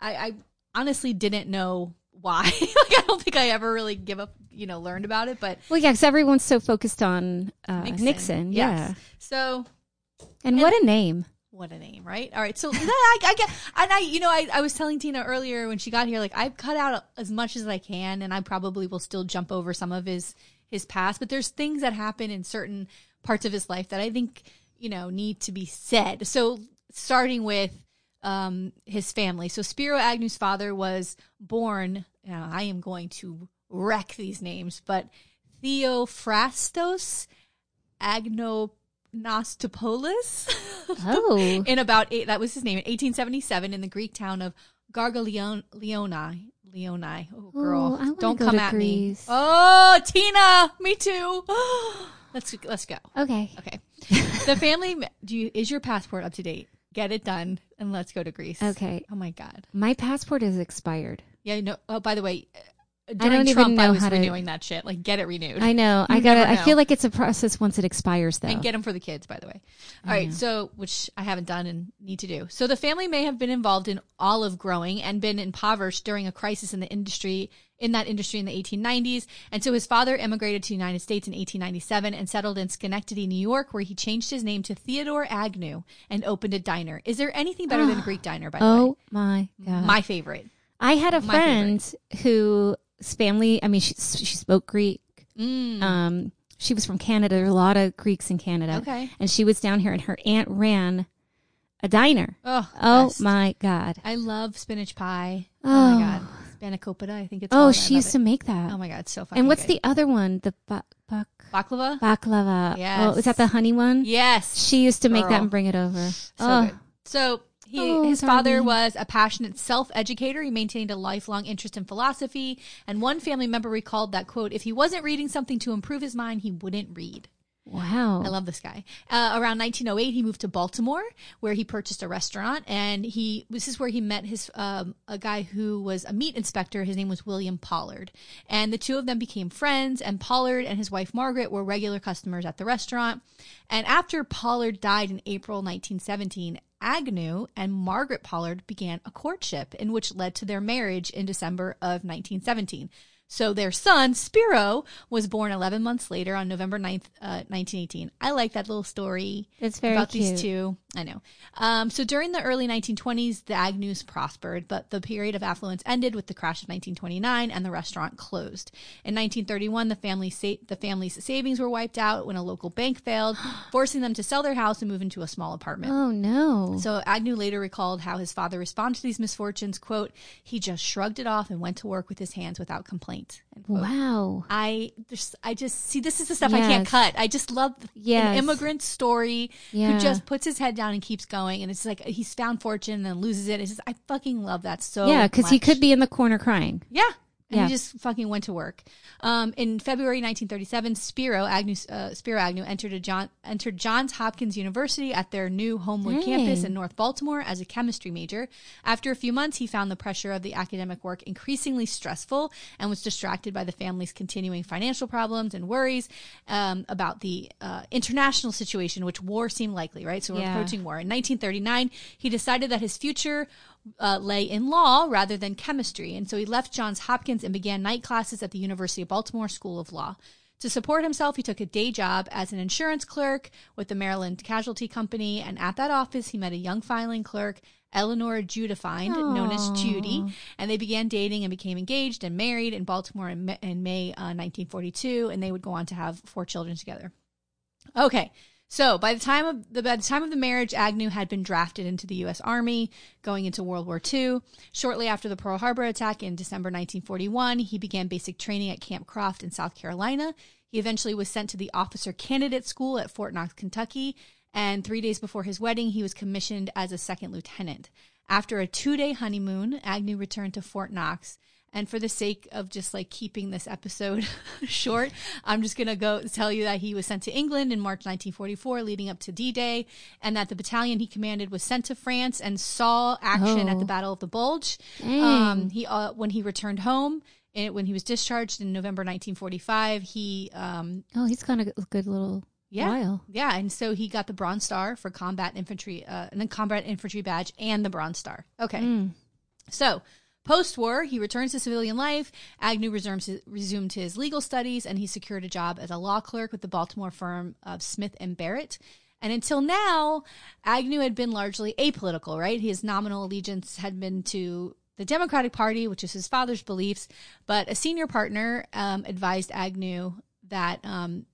I, I honestly didn't know why. like, I don't think I ever really give up, you know, learned about it. But well, yeah, because everyone's so focused on uh, Nixon, Nixon. yes. yeah, So and what a name. what a name, right? All right, so I, I get, and I, you know, I, I was telling Tina earlier when she got here, like I've cut out as much as I can, and I probably will still jump over some of his his past, but there's things that happen in certain parts of his life that I think you know need to be said. So starting with um, his family, so Spiro Agnew's father was born. I am going to wreck these names, but Theophrastos Agnostopoulos. Oh, in about eight, that was his name in 1877 in the Greek town of Gargaleon Leoni. Leoni. Oh, oh, girl, Oh, don't come at me. Oh, Tina, me too. let's let's go. okay. Okay, the family. Do you is your passport up to date? Get it done, and let's go to Greece. Okay. Oh my God. My passport is expired. Yeah. No. Oh, by the way, uh, I don't even Trump, I know was how to- renewing that shit. Like, get it renewed. I know. I got I feel like it's a process once it expires, though. and get them for the kids, by the way. All right, so which I haven't done and need to do. So the family may have been involved in olive growing and been impoverished during a crisis in the industry in that industry in the 1890s. And so his father immigrated to the United States in 1897 and settled in Schenectady, New York, where he changed his name to Theodore Agnew and opened a diner. Is there anything better than a Greek diner? By the way, oh my god. my favorite. I had a my friend whose family. I mean, she she spoke Greek. Mm. Um, she was from Canada. There are a lot of Greeks in Canada. Okay. And she was down here, and her aunt ran a diner. Oh, Oh best. my god. I love spinach pie. Oh, Oh. my god, spanakopita. I think it's. Oh, called. She used it. to make that. Oh my god, it's so fucking and what's good. the other one? The ba- bak- baklava? baklava. Yes. Oh, is that the honey one? Yes. She used to make Girl. that and bring it over. So oh. good. So he, Oh, his father darling. was a passionate self-educator. He maintained a lifelong interest in philosophy, and one family member recalled that quote: "If he wasn't reading something to improve his mind, he wouldn't read." Wow. I love this guy. Uh, around 1908, he moved to Baltimore, where he purchased a restaurant, and he this is where he met his um, a guy who was a meat inspector. His name was William Pollard, and the two of them became friends. And Pollard and his wife Margaret were regular customers at the restaurant. And after Pollard died in April 1917. Agnew and Margaret Pollard began a courtship, in which led to their marriage in December of 1917. So their son, Spiro, was born 11 months later on November 9th, uh, 1918. I like that little story That's very about cute. these two. I know. Um, so during the early 1920s, the Agnews prospered, but the period of affluence ended with the crash of 1929 and the restaurant closed. In 1931, the, family sa- the family's savings were wiped out when a local bank failed, forcing them to sell their house and move into a small apartment. Oh no. So Agnew later recalled how his father responded to these misfortunes. "Quote: He just shrugged it off and went to work with his hands without complaint." Wow. I just, I just see this is the stuff I can't cut. I just love Yes. an immigrant story Yeah. who just puts his head down and keeps going, and it's like he's found fortune and then loses it. It's just I fucking love that so. yeah, because he much. could be in the corner crying. Yeah. And Yeah. he just fucking went to work. Um, in February 1937, Spiro Agnew, uh, Spiro Agnew entered a John entered Johns Hopkins University at their new Homewood Dang. campus in North Baltimore as a chemistry major. After a few months, he found the pressure of the academic work increasingly stressful and was distracted by the family's continuing financial problems and worries um, about the uh, international situation, which war seemed likely. Right, so we're Yeah. approaching war. In 1939, he decided that his future uh, lay in law rather than chemistry. And so he left Johns Hopkins and began night classes at the University of Baltimore School of Law. To support himself, he took a day job as an insurance clerk with the Maryland Casualty Company. And at that office, he met a young filing clerk, Eleanor Judefind, known as Judy, and they began dating and became engaged and married in Baltimore in, Ma- in May uh, 1942, and they would go on to have four children together. Okay, so by the time of the by the time of the marriage, Agnew had been drafted into the U.S. Army, going into World War II. Shortly after the Pearl Harbor attack in December 1941, he began basic training at Camp Croft in South Carolina. He eventually was sent to the Officer Candidate School at Fort Knox, Kentucky, and three days before his wedding, he was commissioned as a second lieutenant. After a two-day honeymoon, Agnew returned to Fort Knox. And for the sake of just like keeping this episode short, I'm just going to go tell you that he was sent to England in March 1944, leading up to D Day, and that the battalion he commanded was sent to France and saw action at Oh. the Battle of the Bulge. Dang. Um, he uh, when he returned home, and when he was discharged in November 1945, he um, Oh, he's gone a good little yeah. while. Yeah, and so he got the Bronze Star for combat infantry, uh, and then combat infantry badge and the Bronze Star. Okay, Mm. so post-war, he returns to civilian life. Agnew resumes resumed his legal studies, and he secured a job as a law clerk with the Baltimore firm of Smith and Barrett. And until now, Agnew had been largely apolitical. Right, his nominal allegiance had been to the Democratic Party, which is his father's beliefs. But a senior partner um, advised Agnew that um,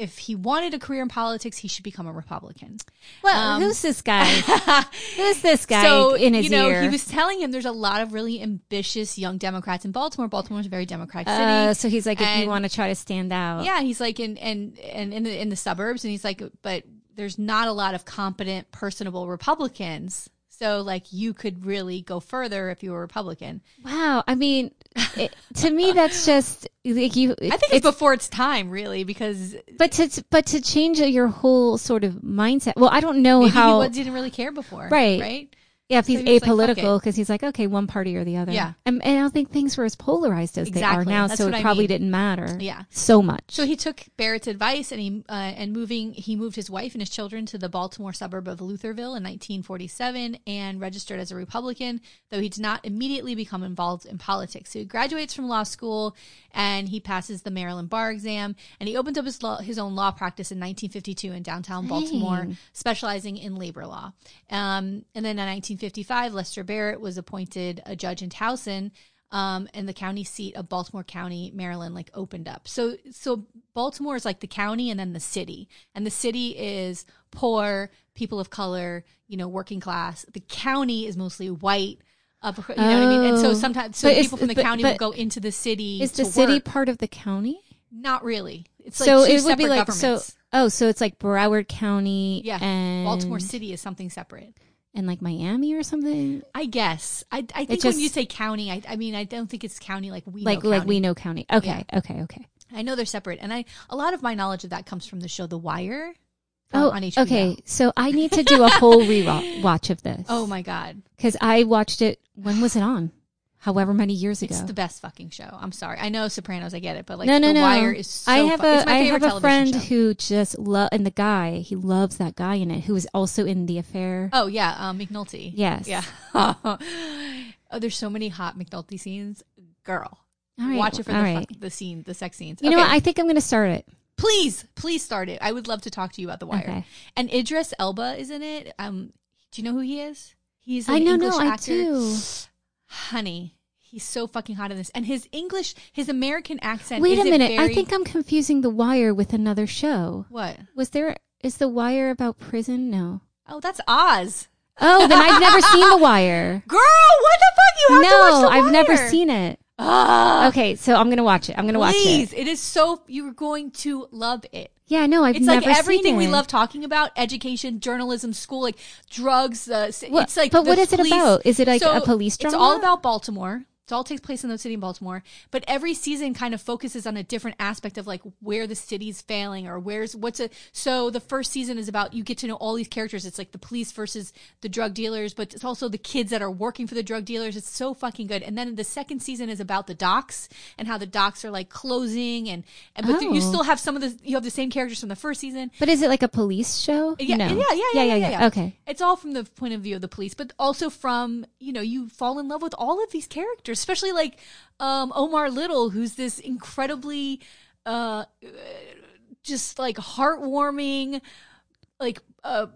if he wanted a career in politics, he should become a Republican. Well, Um, who's this guy? who's this guy so in his you know, ear? he was telling him there's a lot of really ambitious young Democrats in Baltimore. Baltimore's a very Democratic city. uh, so he's like, if you want to try to stand out, yeah, he's like in and and in the in the suburbs, and he's like, but there's not a lot of competent, personable Republicans. So like you could really go further if you were a Republican. Wow. I mean, it, to me, that's just like you. I think it's, before its time, really, because but to but to change your whole sort of mindset. Well, I don't know how. he didn't really care before, Right. Right. Yeah, if he's he was like, apolitical, it. because he's like, okay, one party or the other. Yeah. and, and I don't think things were as polarized as they are now, That's so it I probably mean. didn't matter. Yeah. so much. So he took Barrett's advice and he uh, and moving he moved his wife and his children to the Baltimore suburb of Lutherville in 1947 and registered as a Republican, though he did not immediately become involved in politics. So he graduates from law school and he passes the Maryland bar exam and he opens up his law, his own law practice in 1952 in downtown Baltimore, Dang. specializing in labor law. Um, and then in 1955, Lester Barrett was appointed a judge in Towson um, and the county seat of Baltimore County, Maryland, like opened up. So, so Baltimore is like the county and then the city, and the city is poor, people of color, you know, working class. The county is mostly white. Upper, you know what I mean? And so Oh. sometimes, so But people from the but- county but will go into the city. Is the city work. part of the county? Not really. It's like so it would be separate like so. Oh, so it's like Broward County, yeah, and Baltimore City is something separate. And like Miami or something. I guess. I, I think just- when you say county, I, I mean I don't think it's county like we like know like county. we know county. Okay, okay, okay. I know they're separate, and I a lot of my knowledge of that comes from the show The Wire. uh, Oh, on HBO. okay. So I need to do a whole rewatch of this. Oh my god, because I watched it. When was it on? However many years ago. it's the best fucking show. I'm sorry. I know Sopranos. I get it, but like no, no, The no. Wire is. So I have fu- a I have a friend show. who just love and the guy he loves that guy in it who is also in the affair. Oh yeah, um, McNulty. Yes. Yeah. oh, there's so many hot McNulty scenes. Girl, All right, watch it for the right. fuck, the scene, the sex scenes. You know what? I think I'm going to start it. please, please start it. I would love to talk to you about The Wire. Okay. And Idris Elba is in it. Um, do you know who he is? He's an I know, English no, I actor. do. Honey, he's so fucking hot in this, and his English, his American accent. Wait a minute. I think I'm confusing The Wire with another show. what? Was there is The Wire about prison? No. Oh, that's Oz. Oh, then I've never seen The Wire. Girl, what the fuck? You have to watch No, I've never seen it. Ah, Okay, so I'm going to watch it. I'm going to watch it. please, it is so. You're going to love it. Yeah, no, I've It's never like everything we love talking about: education, journalism, school, like drugs. Uh, What- it's like, but what is it about? Is it like So a police drama? It's all about Baltimore. It all takes place in the city of Baltimore, but every season kind of focuses on a different aspect of like where the city's failing or where's what's a. So the first season is about you get to know all these characters. It's like the police versus the drug dealers, but it's also the kids that are working for the drug dealers. It's so fucking good. And then the second season is about the docks and how the docks are like closing and and but you Oh. still have some of the you have the same characters from the first season. But is it like a police show? Yeah, no. yeah, yeah, yeah, yeah, yeah, yeah. Okay. It's all from the point of view of the police, but also from you know you fall in love with all of these characters, especially like um, Omar Little, who's this incredibly uh, just like heartwarming, like uh,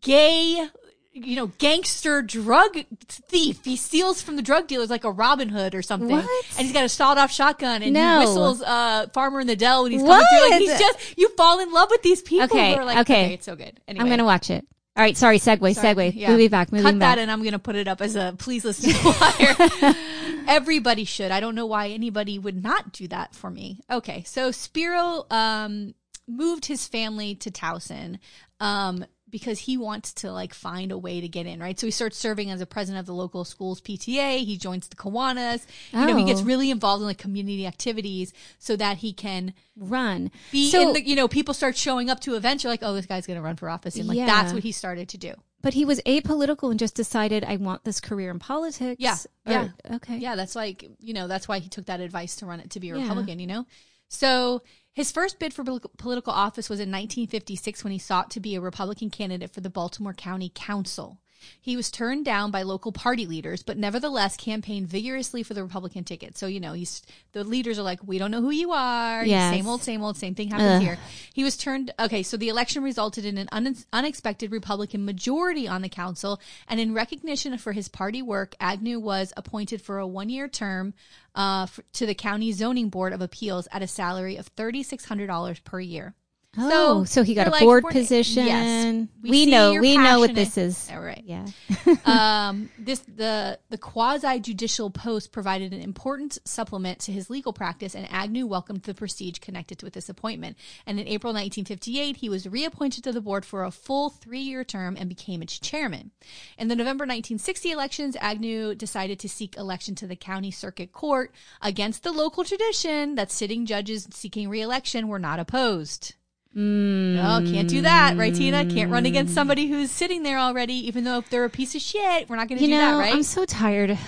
gay, you know, gangster drug thief. He steals from the drug dealers like a Robin Hood or something. What? And he's got a sawed off shotgun and No. he whistles uh, Farmer in the Dell when he's coming through. Like he's just, you fall in love with these people Okay, who are like, okay. okay, it's so good. Anyway. I'm going to watch it. All right. Sorry. Segue, Sorry. segue. Yeah. Moving back, moving Cut back. that and I'm going to put it up as a please listen to Wire. Everybody should. I don't know why anybody would not do that for me. Okay. So Spiro um, moved his family to Towson um, because he wants to like find a way to get in, right? So he starts serving as a president of the local schools PTA. He joins the Kiwanis. You know, he gets Oh. really involved in like community activities so that he can Run. be So- in the, you know, people start showing up to events. You're like, oh, this guy's going to run for office. And like, Yeah. that's what he started to do. But he was apolitical and just decided, I want this career in politics. Yeah, Or- yeah. Okay. Yeah, that's like, you know, that's why he took that advice to run it to be a Yeah. Republican, you know? So his first bid for political office was in 1956 when he sought to be a Republican candidate for the Baltimore County Council. He was turned down by local party leaders, but nevertheless campaigned vigorously for the Republican ticket. So, you know, he's the leaders are like, we don't know who you are. Yes. Same old, same old, same thing happens here. He was turned, okay, so the election resulted in an un- unexpected Republican majority on the council. And in recognition for his party work, Agnew was appointed for a one year term uh, f- to the county zoning board of appeals at a salary of $3,600 per year. Oh, so, he got a like, board we're- position. Yes, we, see know, we know what this is. All right Yeah. um, this the the quasi judicial post provided an important supplement to his legal practice, and Agnew welcomed the prestige connected with this appointment. And in April 1958, he was reappointed to the board for a full three year term and became its chairman. In the November 1960 elections, Agnew decided to seek election to the county circuit court against the local tradition that sitting judges seeking reelection were not opposed. Mm. No, can't do that, right, Tina? Can't run against somebody who's sitting there already, even though if they're a piece of shit, we're not going to do know, that, right? I'm so tired.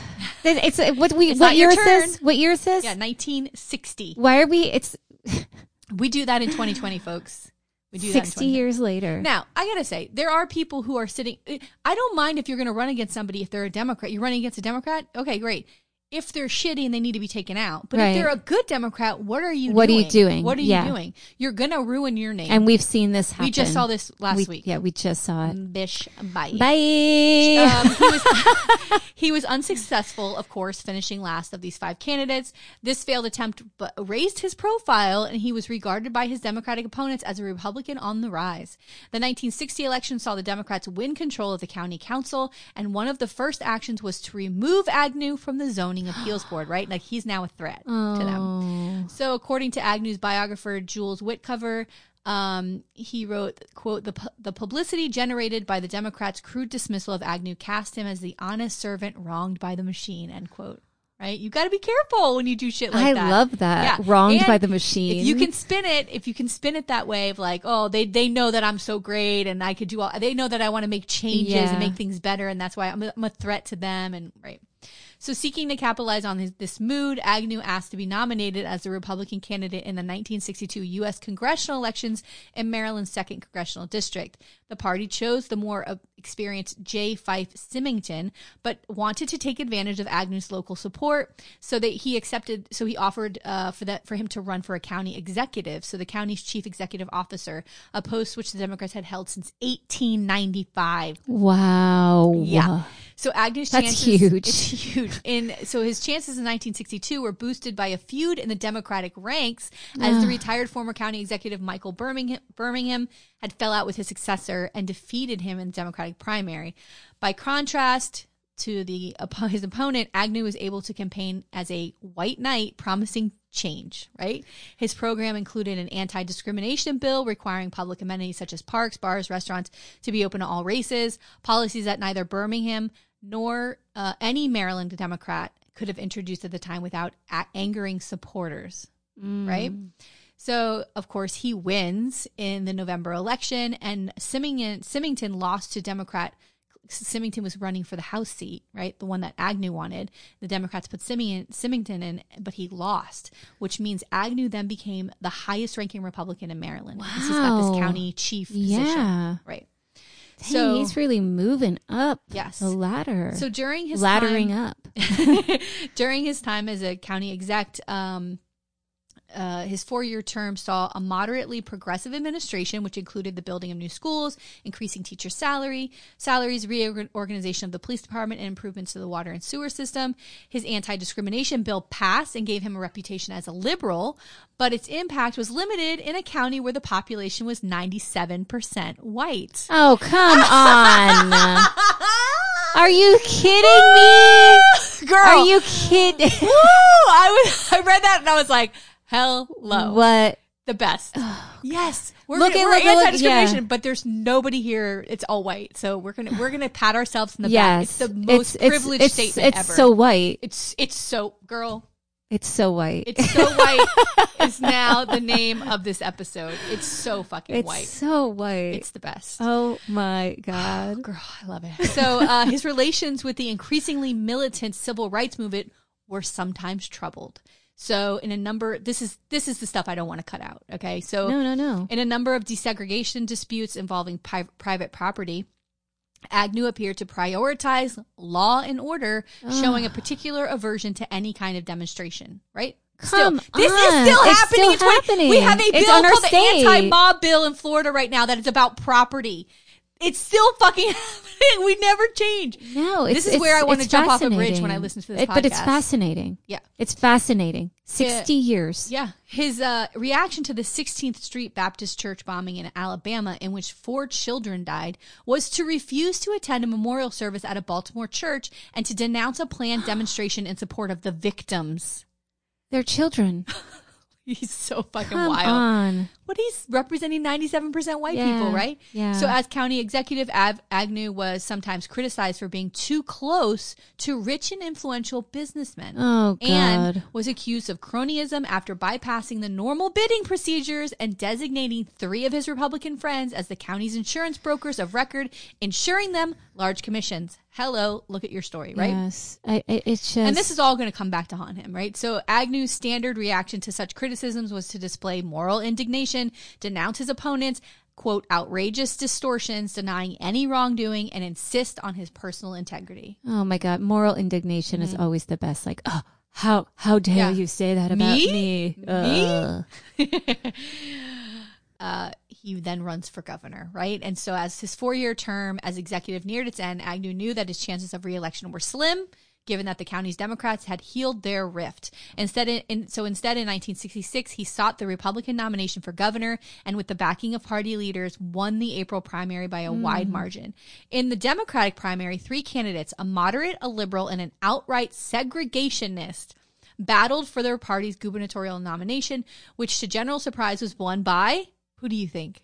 It's, it's what we. It's what year is this? What year is this? yeah, 1960. Why are we? It's We do that in 2020, folks. We do that 60 2020. years later. Now, I gotta say, there are people who are sitting. I don't mind if you're going to run against somebody if they're a Democrat. You're running against a Democrat? Okay, great. If they're shitty and they need to be taken out. But Right. if they're a good Democrat, what are you doing? What are you doing? What are Yeah. you doing? You're going to ruin your name. and we've seen this happen. we just saw this last We- week. Yeah, we just saw it. Bish, bye. Bye. Um, he was he was unsuccessful, of course, finishing last of these five candidates. This failed attempt but raised his profile, and he was regarded by his Democratic opponents as a Republican on the rise. The 1960 election saw the Democrats win control of the county council, and one of the first actions was to remove Agnew from the zoning appeals board. Right, like he's now a threat to them. Oh. So, according to Agnew's biographer Jules Witcover, um, he wrote, "quote the pu- the publicity generated by the Democrats' crude dismissal of Agnew cast him as the honest servant wronged by the machine." End quote. Right? You got to be careful when you do shit like I that. I love that. Yeah. Wronged And by the machine. If you can spin it, if you can spin it that way of like, oh, they they know that I'm so great and I could do all. They know that I want to make changes Yeah. and make things better, and that's why I'm a, I'm a threat to them. And right. So, seeking to capitalize on his, this mood, Agnew asked to be nominated as the Republican candidate in the 1962 U.S. congressional elections in Maryland's second congressional district. The party chose the more uh, experienced J. Fife Symington, but wanted to take advantage of Agnew's local support, so that he accepted. So he offered uh, for that for him to run for a county executive, so the county's chief executive officer, a post which the Democrats had held since 1895. wow. Yeah. So Agnew's That's chances huge. It's huge. In so his chances in 1962 were boosted by a feud in the Democratic ranks as the retired former county executive Michael Birmingham, Birmingham had fell out with his successor and defeated him in the Democratic primary. By contrast to the his opponent, Agnew was able to campaign as a white knight, promising change. Right. His program included an anti-discrimination bill requiring public amenities such as parks, bars, restaurants to be open to all races. Policies that neither Birmingham nor uh, any Maryland Democrat could have introduced at the time without a- angering supporters. Right. So, of course, he wins in the November election, and Symington, Symington lost to Democrat. Symington was running for the House seat, right? The one that Agnew wanted. The Democrats put Symington, Symington in, but he lost, which means Agnew then became the highest ranking Republican in Maryland. Because He's got this county chief position. Yeah. Right. Dang, So- he's really moving up Yes. the ladder. So during his laddering time, up. during his time as a county exec, um, uh, his four year term saw a moderately progressive administration, which included the building of new schools, increasing teacher salary, salaries, reorganization of the police department, and improvements to the water and sewer system. His anti discrimination bill passed and gave him a reputation as a liberal, but its impact was limited in a county where the population was 97% white. Oh, come on. Are you kidding me? Girl. Are you kidding? Woo! I was I read that and I was like, hello. What? The best. yes. We're, Look gonna, at- we're look anti-discrimination, yeah. but there's nobody here. It's all white. So we're gonna we're gonna pat ourselves in the back. It's the most It's- privileged it's, statement it's ever. It's so white. it's it's so girl. It's so white. It's so white is now the name of this episode. It's so fucking white. It's white. so white. It's the best. oh my god. Girl, I love it. So uh, his relations with the increasingly militant civil rights movement were sometimes troubled. So in a number, this is this is the stuff I don't want to cut out. Okay, so No, no, no. in a number of desegregation disputes involving pri- private property, Agnew appeared to prioritize law and order, showing a particular aversion to any kind of demonstration. Right? Come still, this on. is still It's happening. still happening. We have a It's bill called the anti-mob bill in Florida right now that is about property. It's still fucking happening. We never change. No, it's, This is where I want to jump off a bridge when I listen to this It- But it's fascinating. Yeah. It's fascinating. 60 years. Yeah. His uh, reaction to the 16th Street Baptist Church bombing in Alabama, in which four children died, was to refuse to attend a memorial service at a Baltimore church and to denounce a planned demonstration in support of the victims. They're children. He's so fucking Come wild. on. But he's representing 97% white Yeah, people, right? yeah. So, as county executive, Av- Agnew was sometimes criticized for being too close to rich and influential businessmen. Oh, God. and was accused of cronyism after bypassing the normal bidding procedures and designating three of his Republican friends as the county's insurance brokers of record, insuring them large commissions. Hello, look at your story, right? Yes. I, I, it's just. And this is all going to come back to haunt him, right? So Agnew's standard reaction to such criticisms was to display moral indignation, denounce his opponents, quote, outrageous distortions, denying any wrongdoing, and insist on his personal integrity. Oh my God. Moral indignation is always the best. Like, oh, how, how dare Mm-hmm. Yeah. you say that about Me? me? Ugh. Uh, he then runs for governor, right? And so, as his four year term as executive neared its end, Agnew knew that his chances of reelection were slim, given that the county's Democrats had healed their rift. Instead, in, so instead, in 1966, he sought the Republican nomination for governor, and with the backing of party leaders, won the April primary by a wide hmm. margin. In the Democratic primary, three candidates, a moderate, a liberal, and an outright segregationist, battled for their party's gubernatorial nomination, which to general surprise was won by who do you think?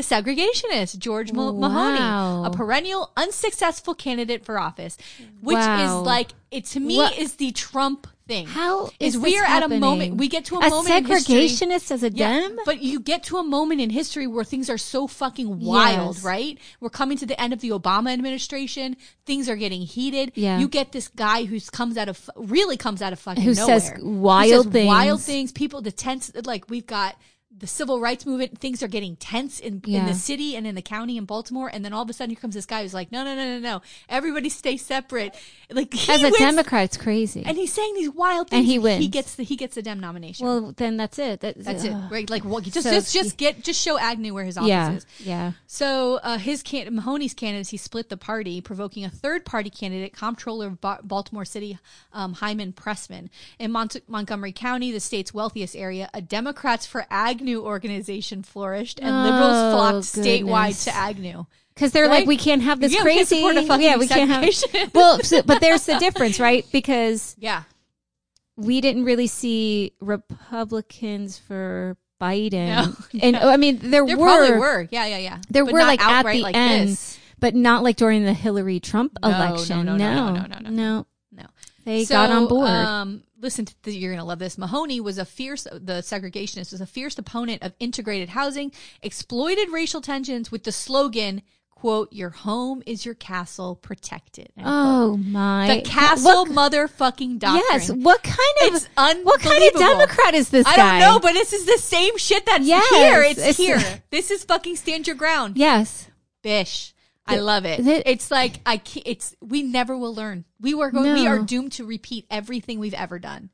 The segregationist, George Wow. Mahoney, a perennial unsuccessful candidate for office, which Wow. is like it to me What- is the Trump thing. How is is we are at a moment we get to a, a moment segregationist as a yeah, dem? but you get to a moment in history where things are so fucking wild, Yes. right? We're coming to the end of the Obama administration. Things are getting heated. Yeah. You get this guy who's comes out of really comes out of fucking Who nowhere. says wild Who says Wild things. things. People, the tense. Like we've got the civil rights movement. Things are getting tense in, in the city and in the county in Baltimore. And then all of a sudden, here comes this guy who's like, no, no, no, no, no. Everybody stay separate. Like As a wins, Democrat, it's crazy. and he's saying these wild things. And he wins. He gets the he gets the Dem nomination. well, then that's it. That, That's it, right? Like, well, just So just just get just show Agnew where his office Yeah. is. Yeah. So uh, his can- Mahoney's candidacy split the party, provoking a third party candidate, Comptroller of ba- Baltimore City, um, Hyman Pressman. In Mont- Montgomery County, the state's wealthiest area, a Democrats for Agnew organization flourished, and Oh, liberals flocked statewide to Agnew. Because they're Right? like, we can't have this Yeah, we can't crazy. a yeah, we can't have. well, so, but there's the difference, right? Because Yeah, we didn't really see Republicans for Biden, No. and I mean there, there were, probably were. Yeah, yeah, yeah. there But were like at outright the like end, this. but not like during the Hillary Trump No, no, election. no, no, no, no, no, no. They got on board. Um, listen, to the, you're gonna love this. Mahoney was a fierce, the segregationist was a fierce opponent of integrated housing, exploited racial tensions with the slogan, "quote Your home is your castle, protected." end quote. oh my! the castle What, motherfucking doctrine. yes. What kind of It's what kind of. Democrat is this I guy? don't know, but this is the same shit that's Yes, here. It's, it's- here. This is fucking stand your ground. yes. Bish. I love it. the- it's like I. Can't, it's we never will learn. We were going. We are doomed to repeat everything we've ever done.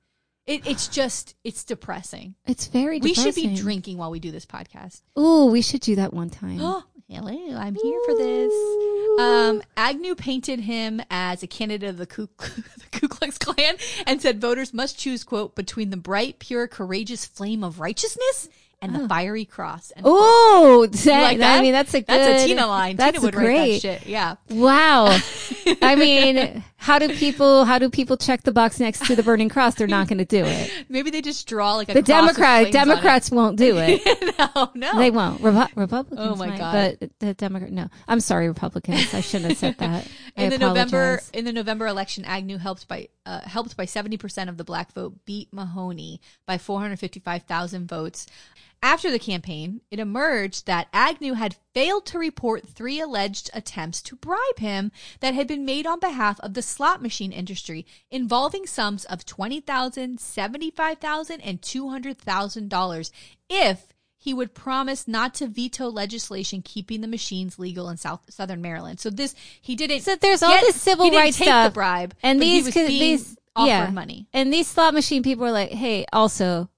It, it's just it's depressing. It's very. Depressing. We should be drinking while we do this podcast. Oh, we should do that one time. Oh, hello, I'm here for this. Um, Agnew painted him as a candidate of the Ku, the Ku Klux Klan and said voters must choose, quote, between the bright, pure, courageous flame of righteous and the fiery cross. And Oh, that, like that? I mean, that's a good. That's a Tina line. That's Tina would great. write that shit. Yeah. Wow. I mean, how do people how do people check the box next to the burning cross? They're not going to do it. Maybe they just draw like a The cross Democrat flames on it. Democrats won't do it. no, no. They won't. Repu- Republicans. Oh my might, God. But the Democrat. No, I'm sorry, Republicans. I shouldn't have said that. I in the November in the November election, Agnew helped by uh, helped by seventy percent of the black vote beat Mahoney by four hundred fifty five thousand votes. After the campaign, it emerged that Agnew had failed to report three alleged attempts to bribe him that had been made on behalf of the slot machine industry, involving sums of twenty thousand, seventy five thousand, and two hundred thousand dollars. If he would promise not to veto legislation keeping the machines legal in South Southern Maryland. So this he didn't. So there's all get- this civil rights take stuff, the bribe, and these these offered yeah. money. And these slot machine people are like, hey, also,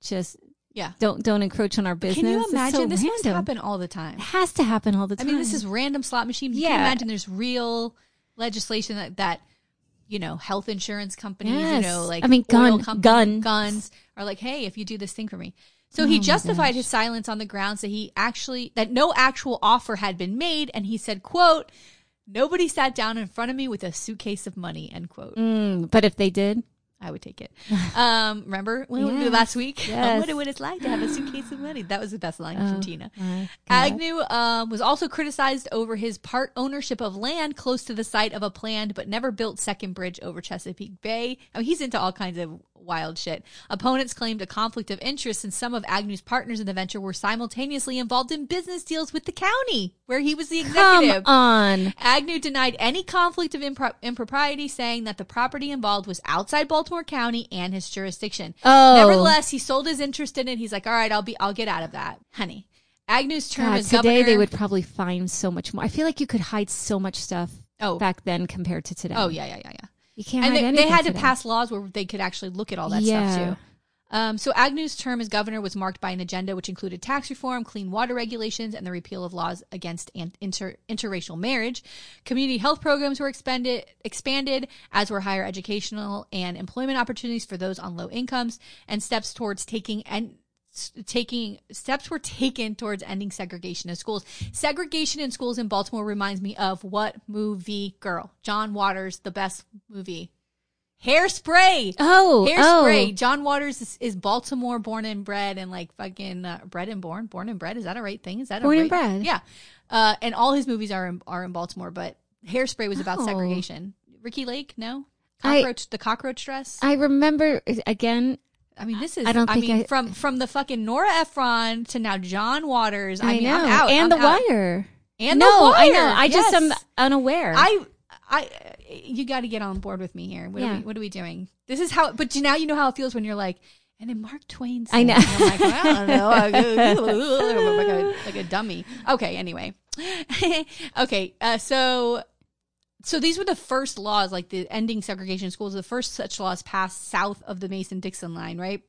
just Yeah. don't don't encroach on our business. Can you imagine? so this must random. happen all the time. It has to happen all the time. I mean, this is random slot machine. You Yeah. can imagine there's real legislation that that you know health insurance companies, you know, like I mean, gun- companies, guns. guns are like, hey, if you do this thing for me. So Oh he justified his silence on the grounds that he actually that no actual offer had been made, and he said, "quote Nobody sat down in front of me with a suitcase of money." End quote. Mm, but if they did, I would take it. Um, remember when we last week? Yes. I wonder what it's like to have a suitcase of money. That was the best line from Tina. Agnew um, was also criticized over his part ownership of land close to the site of a planned but never built second bridge over Chesapeake Bay. I mean, he's into all kinds of wild shit. Opponents claimed a conflict of interest since some of Agnew's partners in the venture were simultaneously involved in business deals with the county, where he was the executive. come on. Agnew denied any conflict of impro- impropriety, saying that the property involved was outside Baltimore County and his jurisdiction. Oh. Nevertheless, he sold his interest in it. He's like, "All right, I'll be, I'll get out of that, honey." Agnew's term God, as today governor. they would probably find so much more. I feel like you could hide so much stuff Oh. back then compared to today. Oh yeah, yeah, yeah, yeah. You can't. And they, they had to today. pass laws where they could actually look at all that Yeah. stuff too. Um, so Agnew's term as governor was marked by an agenda which included tax reform, clean water regulations, and the repeal of laws against inter- interracial marriage. Community health programs were expanded, expanded, as were higher educational and employment opportunities for those on low incomes, and steps towards taking and taking steps were taken towards ending segregation in schools. Segregation in schools in Baltimore reminds me of what movie? Girl, John Waters, the best movie. Hairspray. Oh, Hairspray. oh. John Waters is, is Baltimore born and bred and like fucking uh, bred and born, born and bred. Is that a right thing? Is that Born a and right? bred. Yeah. Uh, and all his movies are in, are in Baltimore, but Hairspray was about Oh. segregation. Ricki Lake, no. I- Cockroach, the cockroach dress. I remember again. I mean, this is. I don't. I think mean, I- from from the fucking Nora Ephron to now John Waters. I, I, mean, know, I'm out. and I'm the out. wire. And no, the wire. I know. I just Yes. am unaware. I, I, you got to get on board with me here. What, Yeah. are we, what are we doing? This is how. But you, now you know how it feels when you're like, and then Mark Twain. Said, I know. I'm like, I don't know, like a, like a dummy. Okay. Anyway. okay. Uh, so. So these were the first laws, like the ending segregation in schools, the first such laws passed south of the Mason-Dixon line, right?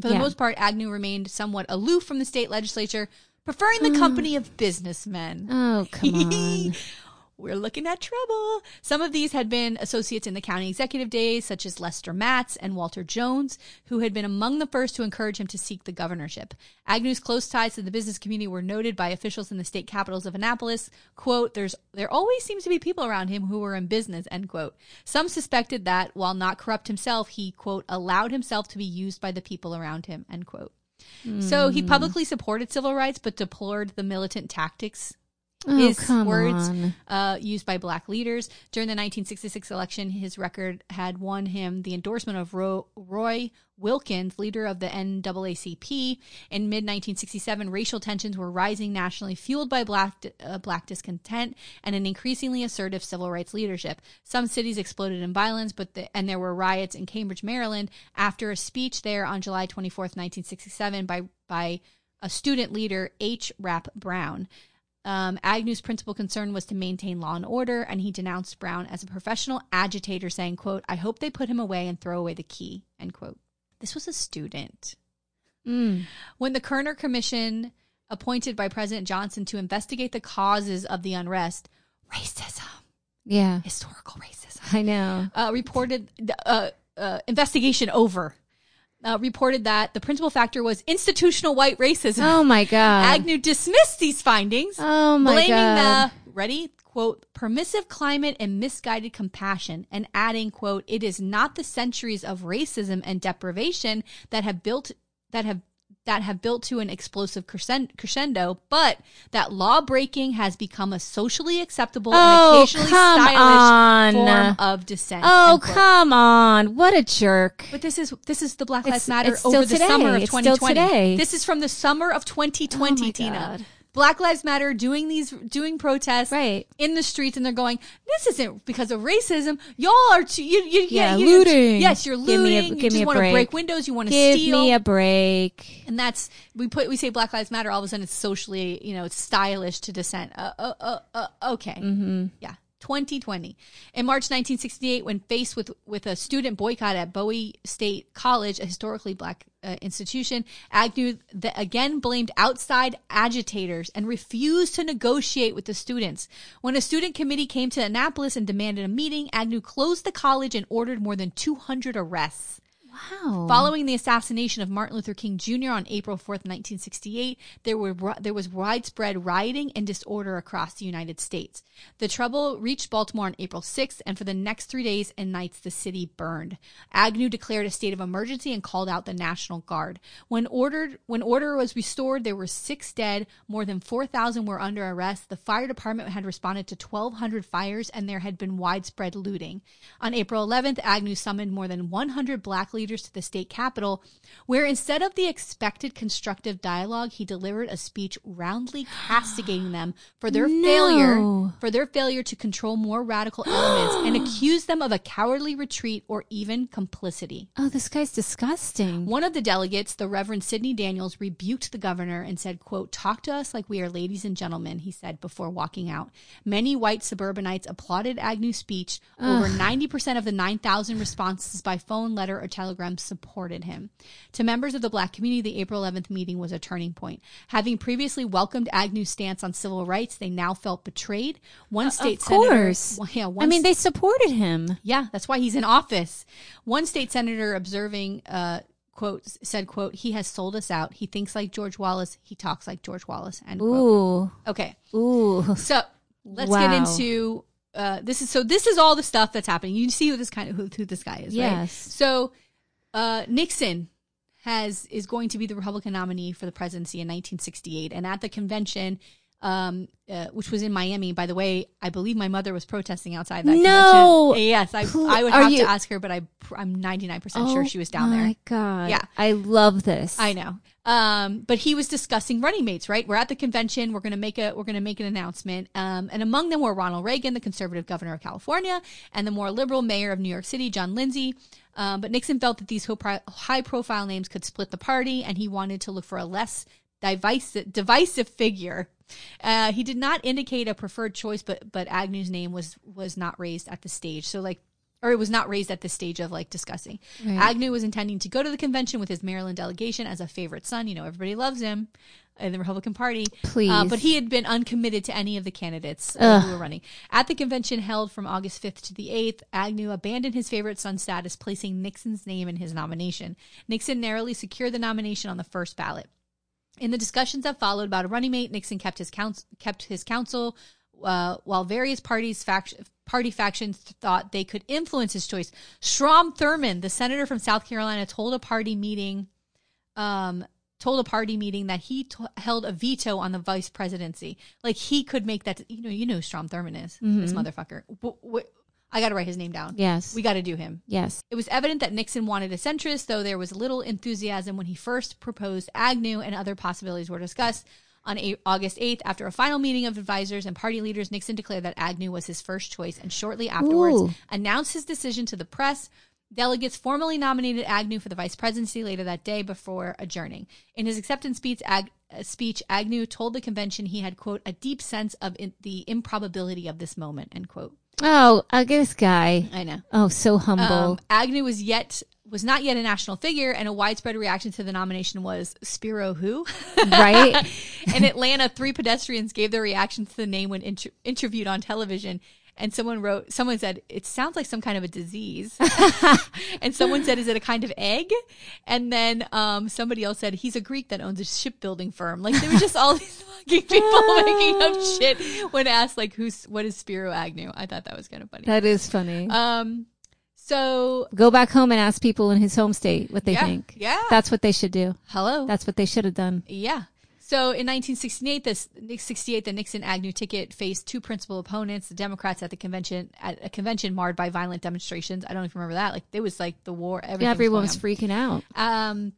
For the Yeah. most part, Agnew remained somewhat aloof from the state legislature, preferring Mm. the company of businessmen. oh come on. We're looking at trouble. Some of these had been associates in the county executive days, such as Lester Matz and Walter Jones, who had been among the first to encourage him to seek the governorship. Agnew's close ties to the business community were noted by officials in the state capitals of Annapolis. Quote, There's there always seems to be people around him who were in business, end quote. Some suspected that, while not corrupt himself, he, quote, allowed himself to be used by the people around him, end quote. So Hmm. he publicly supported civil rights, but deplored the militant tactics Oh, his words uh, used by black leaders. During the 1966 election, his record had won him the endorsement of Ro- Roy Wilkins, leader of the NAACP. In mid 1967, racial tensions were rising nationally, fueled by black, uh, black discontent and an increasingly assertive civil rights leadership. Some cities exploded in violence, but the, and there were riots in Cambridge, Maryland, after a speech there on July 24th, 1967, by by a student leader, H. Rap Brown. Um, Agnew's principal concern was to maintain law and order, and he denounced Brown as a professional agitator, saying, "quote I hope they put him away and throw away the key." End quote. This was a student. Mm. When the Kerner Commission, appointed by President Johnson to investigate the causes of the unrest, racism, Yeah, historical racism, I know. uh, reported uh, uh, investigation over. Uh, reported that the principal factor was institutional white racism. Oh my god. Agnew dismissed these findings, oh my blaming god. the ready quote permissive climate and misguided compassion, and adding quote it is not the centuries of racism and deprivation that have built that have that have built to an explosive crescendo, but that law breaking has become a socially acceptable Oh, and occasionally stylish on. form of dissent. Oh come on! What a jerk. But this is this is the Black It's- Lives Matter it's over the summer today. of It's still 2020. today. This is from the summer of 2020, Oh Tina. God. Black Lives Matter doing these doing protests Right. in the streets, and they're going. This isn't because of racism. Y'all are too, you, you, Yeah, you- looting. Yes, you're looting. Give me a- looting. give you just me a want to break. windows. You want to Give steal. me a break. and that's we put we say Black Lives Matter. All of a sudden, it's socially you know it's stylish to dissent. Uh, uh, uh, uh, okay, mm-hmm. yeah. 2020. In March 1968, when faced with, with a student boycott at Bowie State College, a historically black uh, institution, Agnew the, again blamed outside agitators and refused to negotiate with the students. When a student committee came to Annapolis and demanded a meeting, Agnew closed the college and ordered more than 200 arrests. Wow. Following the assassination of Martin Luther King Jr. on April 4th, 1968, there were there was widespread rioting and disorder across the United States. The trouble reached Baltimore on April 6th, and for the next three days and nights, the city burned. Agnew declared a state of emergency and called out the National Guard. When ordered when order was restored, there were six dead, more than 4,000 were under arrest. The fire department had responded to 1,200 fires, and there had been widespread looting. On April 11th, Agnew summoned more than 100 black leaders to the state capitol, where instead of the expected constructive dialogue, he delivered a speech roundly castigating them for their No. failure for their failure to control more radical elements and accused them of a cowardly retreat or even complicity. oh, this guy's disgusting. One of the delegates, the Reverend Sidney Daniels, rebuked the governor and said, quote, talk to us like we are ladies and gentlemen, he said before walking out. Many white suburbanites applauded Agnew's speech. Over 90% of the 9,000 responses by phone, letter, or telegram supported him. To members of the black community, the April 11th meeting was a turning point. Having previously welcomed Agnew's stance on civil rights, they now felt betrayed. One state of course. senator, yeah, one I mean, they supported him. yeah, that's why he's in office. One state senator observing, uh, quote, said, quote, he has sold us out. He thinks like George Wallace. He talks like George Wallace. End quote. Ooh, Okay. ooh. So let's Wow. get into, uh, this is, so this is all the stuff that's happening. You see who this kind of, who, who this guy is, right? Yes. So, uh, Nixon has, is going to be the Republican nominee for the presidency in 1968. And at the convention, um, uh, which was in Miami, by the way, I believe my mother was protesting outside that No! convention. Yes, I, I would are have you- to ask her, but I, I'm 99% sure she was down oh there. my god. Yeah. I love this. I know. Um, but he was discussing running mates, right? We're at the convention. We're going to make a, we're going to make an announcement. Um, and among them were Ronald Reagan, the conservative governor of California, and the more liberal mayor of New York City, John Lindsay. Um, but Nixon felt that these high profile names could split the party and he wanted to look for a less divisive, divisive figure. Uh, he did not indicate a preferred choice, but, but Agnew's name was, was not raised at the stage. So like, or it was not raised at the stage of like discussing. Right. Agnew was intending to go to the convention with his Maryland delegation as a favorite son. You know, everybody loves him in the Republican Party. Please. Uh, but he had been uncommitted to any of the candidates uh, who were running. At the convention held from August 5th to the 8th, Agnew abandoned his favorite son status, placing Nixon's name in his nomination. Nixon narrowly secured the nomination on the first ballot. In the discussions that followed about a running mate, Nixon kept his counsel, kept his counsel uh, while various parties fact- party factions thought they could influence his choice. Strom Thurmond, the senator from South Carolina, told a party meeting, um, told a party meeting that he t- held a veto on the vice presidency. Like he could make that. You know, you know who Strom Thurmond is. This mm-hmm. motherfucker. W- w- I got to write his name down. Yes. We got to do him. yes. It was evident that Nixon wanted a centrist, though there was little enthusiasm when he first proposed Agnew and other possibilities were discussed. On August 8th, after a final meeting of advisors and party leaders, Nixon declared that Agnew was his first choice and shortly afterwards Ooh. announced his decision to the press. Delegates formally nominated Agnew for the vice presidency later that day before adjourning. In his acceptance speech, Ag- speech Agnew told the convention he had, quote, a deep sense of in- the improbability of this moment, end quote. Oh, uh, this guy. I know. Oh, so humble. Um, Agnew was yet was not yet a national figure, and a widespread reaction to the nomination was Spiro who? Right? In Atlanta, three pedestrians gave their reaction to the name when inter- interviewed on television. And someone wrote, someone said, it sounds like some kind of a disease. and someone said, is it a kind of egg? And then um, somebody else said, he's a Greek that owns a shipbuilding firm. Like there were just all these fucking people making up shit when asked, like, who's, what is Spiro Agnew? I thought that was kind of funny. that is funny. Um, so Go back home and ask people in his home state what they yeah, think. yeah. That's what they should do. Hello. That's what they should have done. Yeah. So in 1968, this 68, the Nixon Agnew ticket faced two principal opponents: the Democrats at the convention, at a convention marred by violent demonstrations. I don't even remember that. Like it was like the war. Yeah, everyone was freaking out. Um,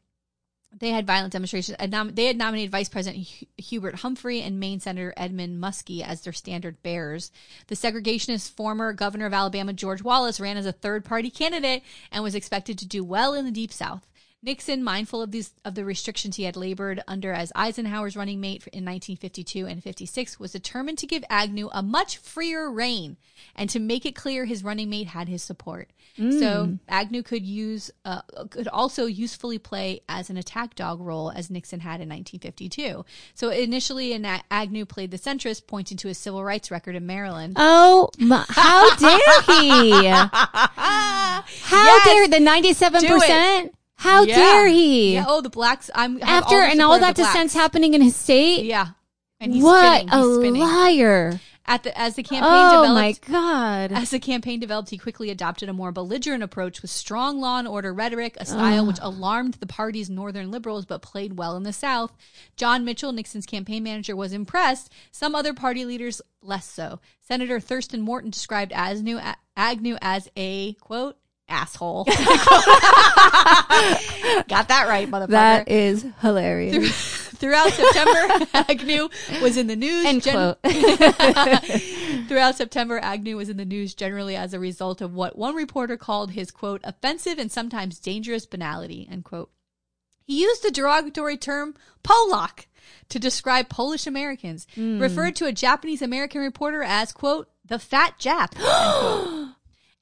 they had violent demonstrations. They had nominated Vice President Hu- Hubert Humphrey and Maine Senator Edmund Muskie as their standard bearers. The segregationist former governor of Alabama, George Wallace, ran as a third party candidate and was expected to do well in the Deep South. Nixon, mindful of these of the restrictions he had labored under as Eisenhower's running mate in 1952 and 56, was determined to give Agnew a much freer reign and to make it clear his running mate had his support. So Agnew could use uh, could also usefully play as an attack dog role as Nixon had in 1952. So initially, an Agnew played the centrist, pointing to his civil rights record in Maryland. Oh, my, how dare he? How Yes. dare the 97%? How Yeah. dare he? Yeah, oh, the blacks. I'm After the and all that dissent's happening in his state? Yeah, and he's what spinning. a spinning. liar. At the as the campaign Oh developed, my God. As the campaign developed, he quickly adopted a more belligerent approach with strong law and order rhetoric, a style which alarmed the party's northern liberals but played well in the South. John Mitchell, Nixon's campaign manager, was impressed. Some other party leaders less so. Senator Thruston Morton described Agnew, Agnew as a quote asshole. Got that right, motherfucker. That is hilarious. Throughout September, Agnew was in the news. End quote. Throughout September, Agnew was in the news generally as a result of what one reporter called his quote offensive and sometimes dangerous banality end quote. He used the derogatory term Polak to describe Polish Americans, hmm. referred to a Japanese American reporter as quote the fat Jap.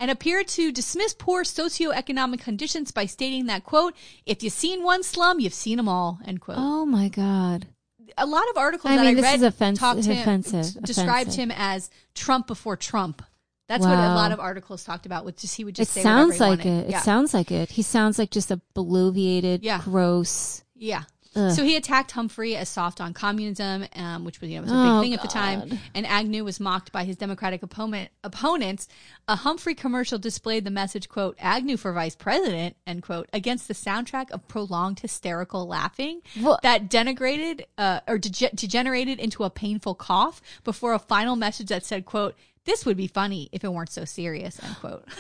And appeared to dismiss poor socioeconomic conditions by stating that, quote, if you've seen one slum, you've seen them all, end quote Oh my God. a lot of articles I that mean, I read offens- talked him, offensive, described offensive. him as Trump before Trump. That's what a lot of articles talked about. With just he would It just say sounds like wanted. it. It sounds like it. He sounds like just a bloviated, Yeah. gross. Yeah. Ugh. So he attacked Humphrey as soft on communism, um, which was you know was a Oh, big thing at the time. And Agnew was mocked by his Democratic opponent opponents. A Humphrey commercial displayed the message "quote Agnew for vice president" end quote against the soundtrack of prolonged hysterical laughing What? that denigrated uh, or dege- degenerated into a painful cough before a final message that said "quote This would be funny if it weren't so serious." End quote.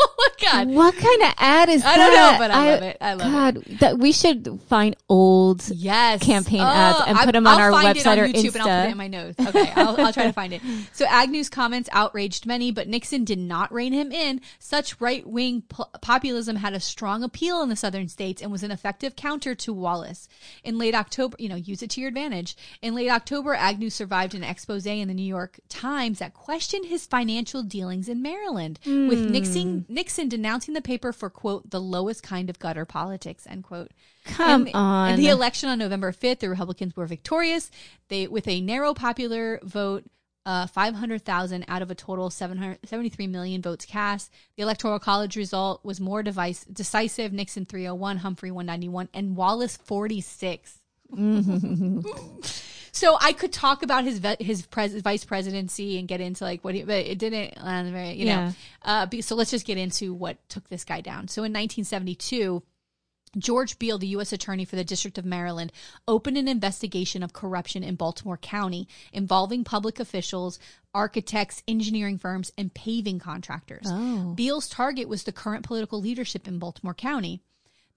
oh my god. What kind of ad is that? I that? don't know, but I love it. I love it. God, that we should find old. Yes. campaign ads and I- put 'em on I'll our it website on or YouTube and I'll put it in my notes. Okay, I'll, I'll try to find it. So Agnew's comments outraged many, but Nixon did not rein him in. Such right wing po- populism had a strong appeal in the southern states and was an effective counter to Wallace. In late October, you know, use it to your advantage. In late October, Agnew survived an expose in the New York Times that questioned his financial dealings in Maryland, with Hmm. Nixon Nixon denouncing the paper for quote the lowest kind of gutter politics end quote. Come In- on. In the election on November 5th, the Republicans were victorious. They with a narrow popular vote, uh, 500,000 out of a total 773 million votes cast. The Electoral College result was more device, decisive. Nixon 301, Humphrey 191, and Wallace 46. So I could talk about his ve- his pres- vice presidency and get into like what he, but it didn't land very, you Yeah. know. Uh, be- so let's just get into what took this guy down. So in 1972, George Beale, the U.S. Attorney for the District of Maryland, opened an investigation of corruption in Baltimore County involving public officials, architects, engineering firms, and paving contractors. Oh. Beale's target was the current political leadership in Baltimore County.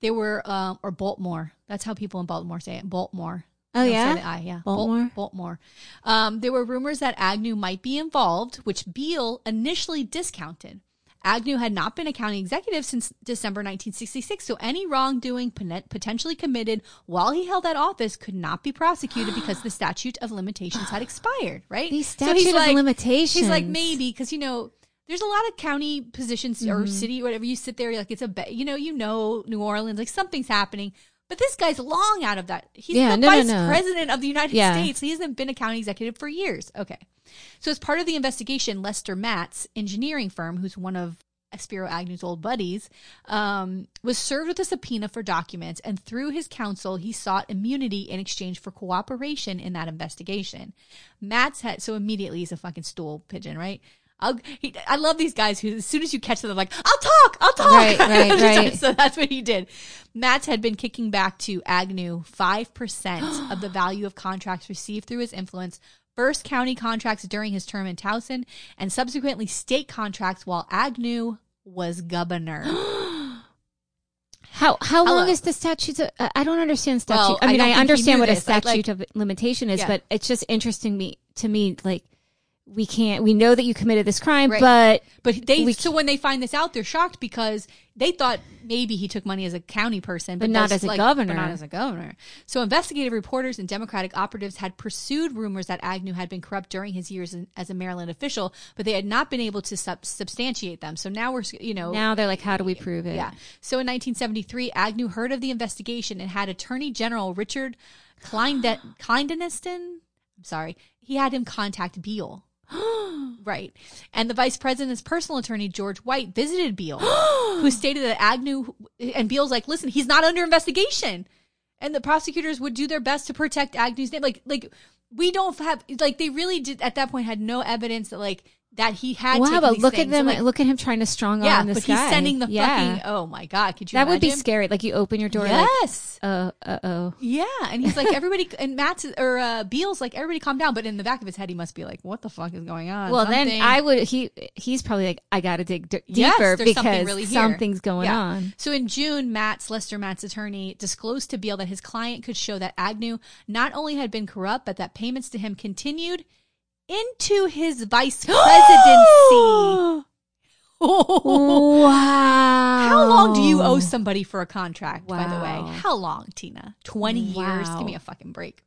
They were, uh, or Baltimore. That's how people in Baltimore say it. Baltimore. Oh, yeah? I, yeah. Baltimore? Bal- Baltimore. Um, there were rumors that Agnew might be involved, which Beale initially discounted. Agnew had not been a county executive since December 1966, so any wrongdoing poten- potentially committed while he held that office could not be prosecuted because the statute of limitations had expired, right? So he's statute of like- limitations. He's like, maybe, because, you know, there's a lot of county positions Mm-hmm. or city, whatever. You sit there, like it's a, be- you know, you know, New Orleans, like something's happening. But this guy's long out of that. He's Yeah, the no, no, vice no. president of the United Yeah. States. He hasn't been a county executive for years. Okay. So as part of the investigation, Lester Matz, engineering firm, who's one of Spiro Agnew's old buddies, um, was served with a subpoena for documents, and through his counsel, he sought immunity in exchange for cooperation in that investigation. Matz had so immediately he's a fucking stool pigeon, right? I'll, he, I love these guys who, as soon as you catch them, they're like, "I'll talk, I'll talk." Right, right, right. so that's what he did. Matz had been kicking back to Agnew five percent of the value of contracts received through his influence. First county contracts during his term in Towson, and subsequently state contracts while Agnew was governor. How how long is the statute? Of, uh, I don't understand statute. Well, I I mean, don't I, understand what a this. Like- statute of limitation is, Yeah. but it's just interesting me to me. Like, we can't. We know that you committed this crime, Right. but But they so when they find this out, they're shocked because they thought maybe he took money as a county person, but, But not as a governor. But not as a governor. So investigative reporters and Democratic operatives had pursued rumors that Agnew had been corrupt during his years in, as a Maryland official, but they had not been able to sub- substantiate them. So now we're you know now they're like, how do we prove it? yeah. So in 1973, Agnew heard of the investigation and had Attorney General Richard Kleinde- Kleindeniston. I'm sorry, he had him contact Beale. right. And the vice president's personal attorney, George White, visited Beale, who stated that Agnew and Beale's like, listen, he's not under investigation. And the prosecutors would do their best to protect Agnew's name. Like, like we don't have, like, they really did at that point had no evidence that, like, that he had. Wow, but look things. at them. Like, look at him trying to strong yeah, arm this but he's guy. sending the yeah. fucking. Oh my god, could you? That would be scary. Like you open your door. Like, Yes. uh, uh oh. yeah, and he's like everybody, and Matz or uh, Beale's like everybody calm down, but in the back of his head he must be like, what the fuck is going on? Well, Something- then I would. He he's probably like, I got to dig d- Yes, deeper there's something because really something's going Yeah. on. So in June, Matz Lester Matz attorney disclosed to Beale that his client could show that Agnew not only had been corrupt, but that payments to him continued into his vice presidency. wow. How long do you owe somebody for a contract, by the way? How long, Tina? 20 years? Give me a fucking break.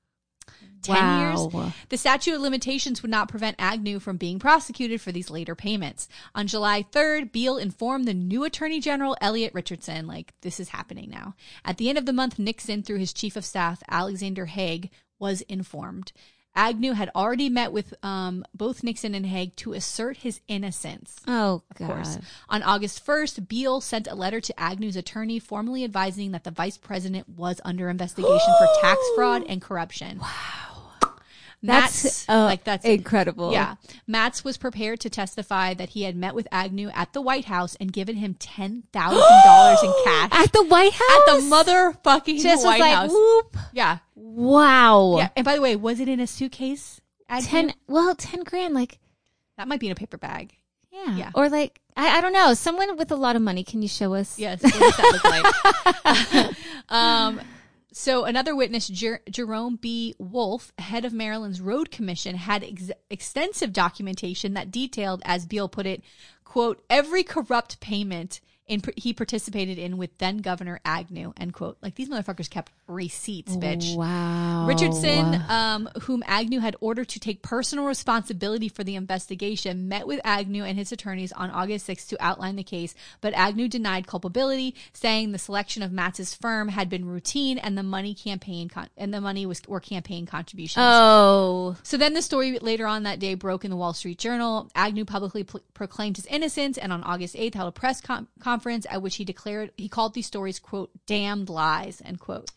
10 Wow. years? The statute of limitations would not prevent Agnew from being prosecuted for these later payments. On July 3rd, Beale informed the new Attorney General, Elliot Richardson, like, this is happening now. At the end of the month, Nixon, through his chief of staff, Alexander Haig, was informed. Agnew had already met with um, both Nixon and Haig to assert his innocence. Oh Of god. course. On August 1st, Beale sent a letter to Agnew's attorney formally advising that the vice president was under investigation for tax fraud and corruption. Wow. That's Matz, uh, like that's incredible. yeah. Matz was prepared to testify that he had met with Agnew at the White House and given him ten thousand dollars in cash At the White House. at the motherfucking Just White was like House. whoop. Yeah, Wow. yeah. And by the way, was it in a suitcase? Agnew? Ten. Well, ten grand. Like That might be in a paper bag. yeah. Yeah. Or like I, I don't know. Someone with a lot of money. Can you show us? Yes, what does that look like? um, so another witness, Jer- Jerome B. Wolff, head of Maryland's Road Commission, had ex- extensive documentation that detailed, as Beale put it, quote, every corrupt payment in he participated in with then Governor Agnew, end quote. Like these motherfuckers kept receipts, bitch. Wow. Richardson, um, whom Agnew had ordered to take personal responsibility for the investigation, met with Agnew and his attorneys on August 6th to outline the case, but Agnew denied culpability, saying the selection of Matz's firm had been routine and the money campaign con- and the money was were campaign contributions. Oh. So then the story later on that day broke in the Wall Street Journal. Agnew publicly pl- proclaimed his innocence and on August 8th held a press com- conference at which he declared he called these stories quote damned lies end quote.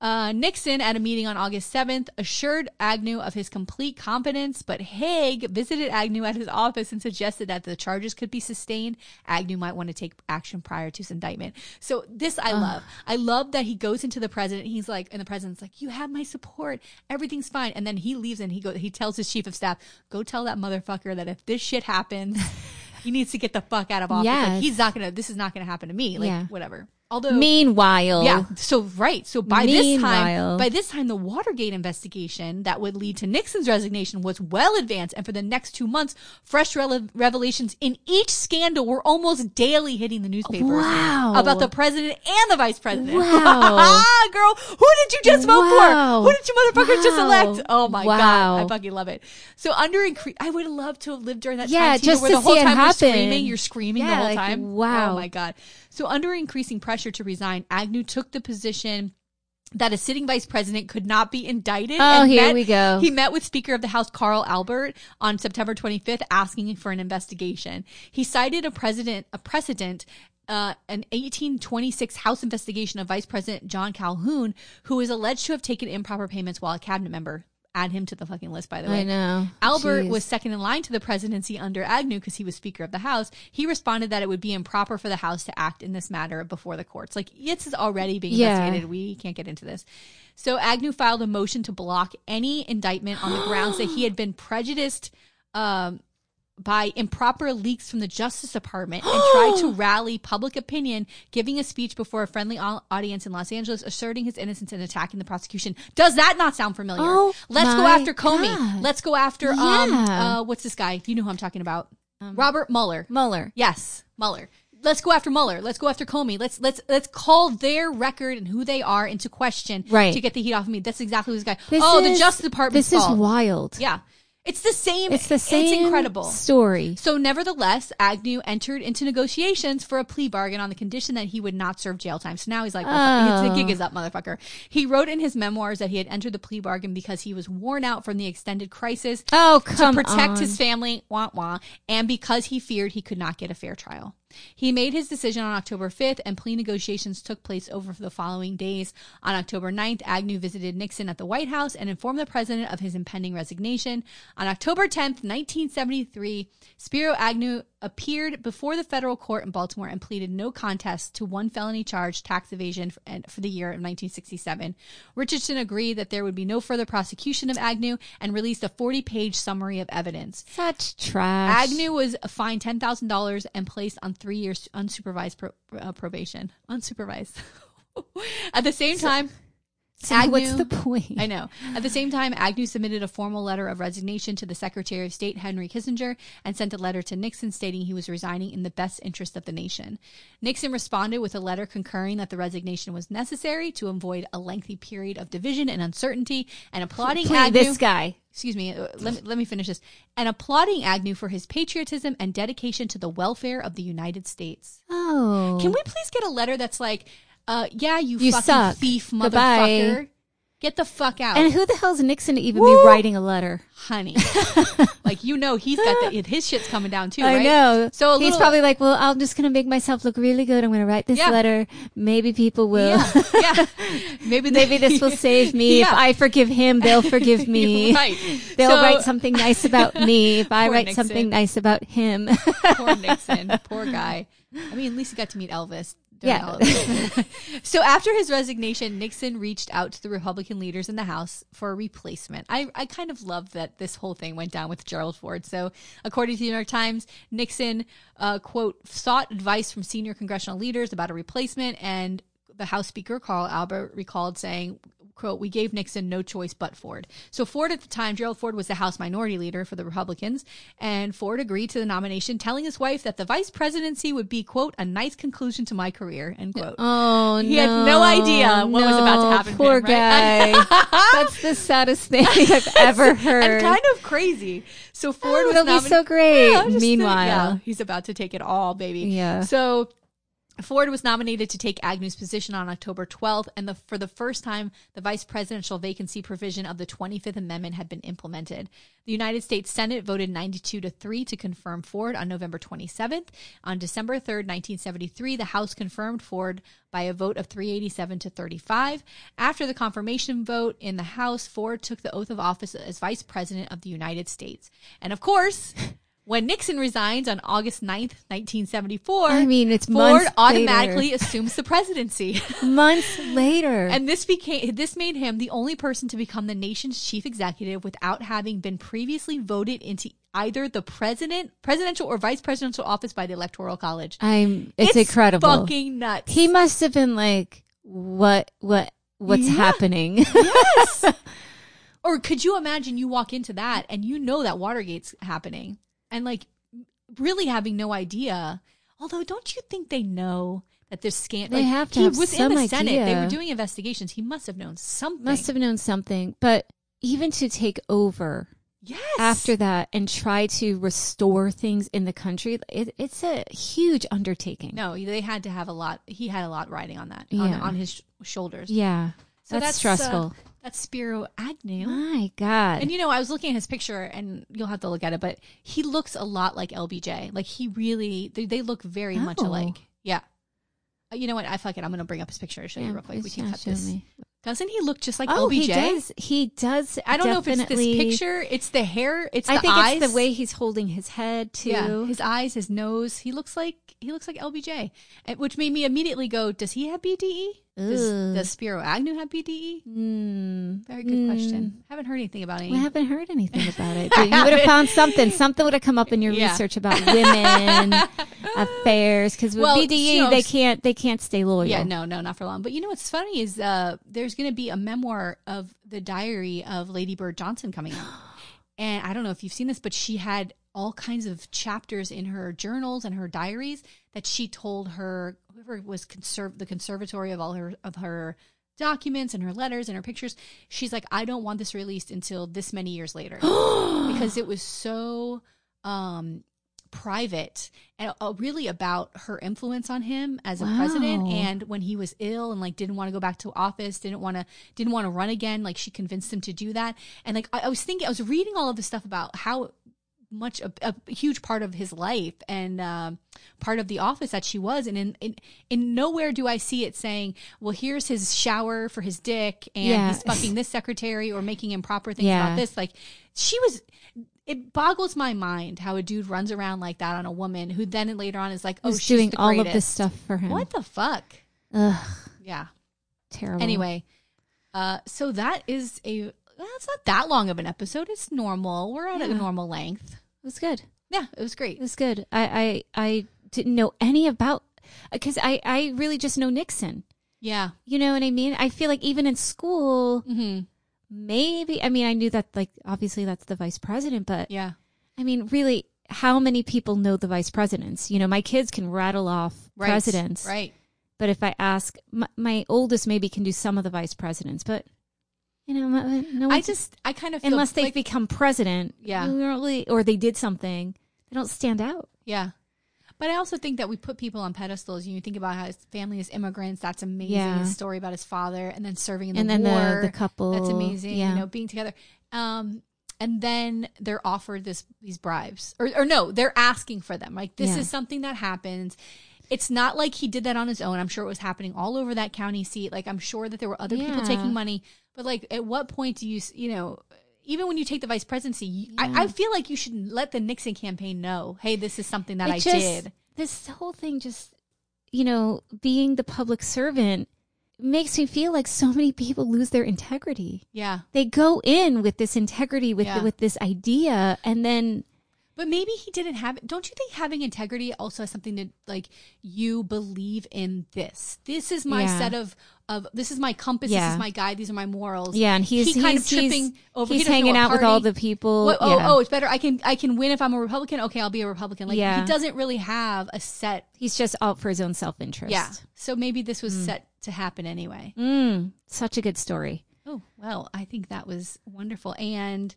Uh, Nixon, at a meeting on August 7th, assured Agnew of his complete confidence, but Haig visited Agnew at his office and suggested that the charges could be sustained. Agnew might want to take action prior to his indictment. So this I love. I love that he goes into the president. He's like, and the president's like, "You have my support. Everything's fine." And then he leaves and he go. He tells his chief of staff, "Go tell that motherfucker that if this shit happens." He needs to get the fuck out of office. Like, he's not gonna. This is not gonna happen to me. Like Yeah. whatever. Although Meanwhile, yeah. So right. So by this time, by this time, the Watergate investigation that would lead to Nixon's resignation was well advanced, and for the next two months, fresh revelations in each scandal were almost daily hitting the newspapers. Wow. About the president and the vice president. Wow. Ah, girl, who did you just vote Wow. for? Who did you motherfuckers just elect? Oh my Wow. god, I fucking love it. So under incre- I would have loved to have lived during that Yeah, time too, just where to the whole see it time you're happen. screaming, you're screaming the whole like, time. wow. Oh my god. So under increasing pressure to resign, Agnew took the position that a sitting vice president could not be indicted. Oh, and here met- we go. He met with Speaker of the House Carl Albert on September 25th, asking for an investigation. He cited a president, a precedent. Uh, an 1826 House investigation of Vice President John Calhoun, who is alleged to have taken improper payments while a cabinet member. Add him to the fucking list, by the way. I know. Albert Jeez. was second in line to the presidency under Agnew because he was Speaker of the House. He responded that it would be improper for the House to act in this matter before the courts. Like, this is already being Yeah. investigated. We can't get into this. So Agnew filed a motion to block any indictment on the grounds that he had been prejudiced um, by improper leaks from the Justice Department and tried to rally public opinion, giving a speech before a friendly audience in Los Angeles, asserting his innocence and attacking the prosecution. Does that not sound familiar? Oh, Let's go after Comey. God. Let's go after um Yeah. uh what's this guy? You know who I'm talking about. Robert Mueller. Mueller. Yes, Mueller. Let's go after Mueller. Let's go after Comey. Let's let's let's call their record and who they are into question Right. to get the heat off of me. That's exactly who's guy. This oh, the Justice Department. This is wild. Yeah, it's the same. It's the same It's incredible. story. So, nevertheless, Agnew entered into negotiations for a plea bargain on the condition that he would not serve jail time. So now he's like, well, Oh. the gig oh. is up, motherfucker. He wrote in his memoirs that he had entered the plea bargain because he was worn out from the extended crisis Oh, come to protect on. his family, wah wah, and because he feared he could not get a fair trial. He made his decision on October 5th, and plea negotiations took place over the following days. On October 9th, Agnew visited Nixon at the White House and informed the president of his impending resignation. On October 10th, 1973, Spiro Agnew appeared before the federal court in Baltimore and pleaded no contest to one felony charge, tax evasion, for, for the year of 1967. Richardson agreed that there would be no further prosecution of Agnew and released a 40 page summary of evidence. Such trash. Agnew was fined ten thousand dollars and placed on three years unsupervised pro- uh, probation. Unsupervised. At the same time, So what's the point? I know. At the same time, Agnew submitted a formal letter of resignation to the Secretary of State, Henry Kissinger, and sent a letter to Nixon stating he was resigning in the best interest of the nation. Nixon responded with a letter concurring that the resignation was necessary to avoid a lengthy period of division and uncertainty and applauding Please, Agnew this guy. excuse me, uh, let me, let me finish this, and applauding Agnew for his patriotism and dedication to the welfare of the United States. Oh. Can we please get a letter that's like, uh, yeah, you, You fucking suck. thief Goodbye. motherfucker. Get the fuck out. And who the hell's Nixon to even Woo! be writing a letter? honey. like you know he's got the his shit's coming down too, I right? know. So a he's little- probably like, "Well, I'm just gonna make myself look really good. I'm gonna write this Yeah. letter. Maybe people will. Yeah, yeah. Maybe they- Maybe this will save me. If I forgive him, they'll forgive me. right. They'll So- write something nice about me if I write Nixon. something nice about him. Poor Nixon. Poor guy. I mean, at least he got to meet Elvis. Yeah. all of this. so after his resignation, Nixon reached out to the Republican leaders in the House for a replacement. I, I kind of love that this whole thing went down with Gerald Ford. So according to the New York Times, Nixon, uh, quote, sought advice from senior congressional leaders about a replacement and the House Speaker Carl Albert recalled saying, quote, we gave Nixon no choice but Ford. So Ford at the time, Gerald Ford was the House Minority Leader for the Republicans, and Ford agreed to the nomination, telling his wife that the vice presidency would be, quote, a nice conclusion to my career, end quote. oh, He had no idea what was about to happen Poor him, right? guy. That's the saddest thing I've ever heard. and kind of crazy. So Ford Oh, was be so great. Yeah, Meanwhile, yeah, he's about to take it all, baby. Yeah. So Ford was nominated to take Agnew's position on October 12th, and the, for the first time, the vice presidential vacancy provision of the 25th Amendment had been implemented. The United States Senate voted 92 to 3 to confirm Ford on November 27th. On December 3rd, 1973, the House confirmed Ford by a vote of 387 to 35. After the confirmation vote in the House, Ford took the oath of office as vice president of the United States. And of course, when Nixon resigns on August 9th, 1974, I mean, it's Ford automatically assumes the presidency. months later. and this became this made him the only person to become the nation's chief executive without having been previously voted into either the president, presidential or vice presidential office by the electoral college. I'm. It's, incredible. Fucking nuts. he must have been like, what, what, what's Yeah. happening? yes. or could you imagine you walk into that and you know that Watergate's happening and like really having no idea. Although, don't you think they know that there's scam? They like, have to he have was some in the Senate. They were doing investigations. He must have known something. must have known something. But even to take over yes. after that and try to restore things in the country, it, it's a huge undertaking. No, they had to have a lot. He had a lot riding on that on, Yeah. on his sh- shoulders. Yeah, So that's, uh, stressful. That's Spiro Agnew. My God. And you know, I was looking at his picture, and you'll have to look at it, but he looks a lot like LBJ. Like he really, they, they look very much Oh. alike. Yeah. Uh, You know what? I fuck it. I'm gonna bring up his picture to show you Yeah, real quick. We please, can yeah, cut show this. me. Doesn't he look just like Oh, LBJ? he does. He does. I don't know if it's this definitely- picture. It's the hair. It's I the think eyes. it's the way he's holding his head too. Yeah, his eyes, his nose. He looks like he looks like LBJ, and- which made me immediately go, "Does he have BDE? Does, does Spiro Agnew have BDE?" Mm, Very good question. Haven't heard anything about it. I haven't heard anything about it. But you would have found something. Something would have come up in your Yeah. research about women affairs because with Well, BDE you know, they can't they can't stay loyal. Yeah, no, no, not for long. But you know what's funny is uh, there's going to be a memoir of the diary of Lady Bird Johnson coming out. And I don't know if you've seen this, but she had all kinds of chapters in her journals and her diaries that she told her whoever was conserv- the conservatory of all her of her documents and her letters and her pictures. She's like, I don't want this released until this many years later because it was so um private and uh, really about her influence on him as a president and when he was ill and like didn't want to go back to office didn't want to didn't want to run again like she convinced him to do that and like I, I was thinking i was reading all of this stuff about how much a, a huge part of his life and um, part of the office that she was and in, in in nowhere do i see it saying well here's his shower for his dick and Yeah. he's fucking this secretary or making improper things Yeah. about this like she was it boggles my mind how a dude runs around like that on a woman who then later on is like oh Who's she's doing all of this stuff for him. what the fuck Ugh, yeah terrible. Anyway, uh, so that is a well, it's not that long of an episode. It's normal. We're at a normal length. It was good. Yeah, it was great. It was good. I I, I didn't know any about because I I really just know Nixon. Yeah. You know what I mean? I feel like even in school, hmm maybe I mean I knew that like obviously that's the vice president, but Yeah. I mean really how many people know the vice presidents? You know, my kids can rattle off Right. presidents, Right. but if I ask my, my oldest, maybe can do some of the vice presidents, but you know, no- I just I kind of feel unless they've like, become president, Yeah. really, or they did something, they don't stand out. yeah. But I also think that we put people on pedestals. You think about how his family is immigrants. That's amazing. Yeah. His story about his father, and then serving in the and then war. the the couple, That's amazing. Yeah, You know, being together. Um, and then they're offered this these bribes, or or no, they're asking for them. Like this Yeah. is something that happens. It's not like he did that on his own. I'm sure it was happening all over that county seat. Like I'm sure that there were other people taking money. But like, at what point do you, you know? Even when you take the vice presidency, Yeah. I, I feel like you should let the Nixon campaign know, hey, this is something that It I just- did. This whole thing, just you know, being the public servant makes me feel like so many people lose their integrity. Yeah. They go in with this integrity, with Yeah. with this idea, and then But maybe he didn't have it. Don't you think having integrity also has something to like you believe in this? This is my Yeah. set of of this is my compass. This is my guide. These are my morals. yeah, and he's he kind he's, of tripping he's, over. He's hanging out with all the people. What, oh, yeah. oh, it's better. I can I can win if I'm a Republican. Okay, I'll be a Republican. Like Yeah. he doesn't really have a set. he's just out for his own self interest. Yeah. So maybe this was set to happen anyway. Mm, such a good story. Oh, well, I think that was wonderful. And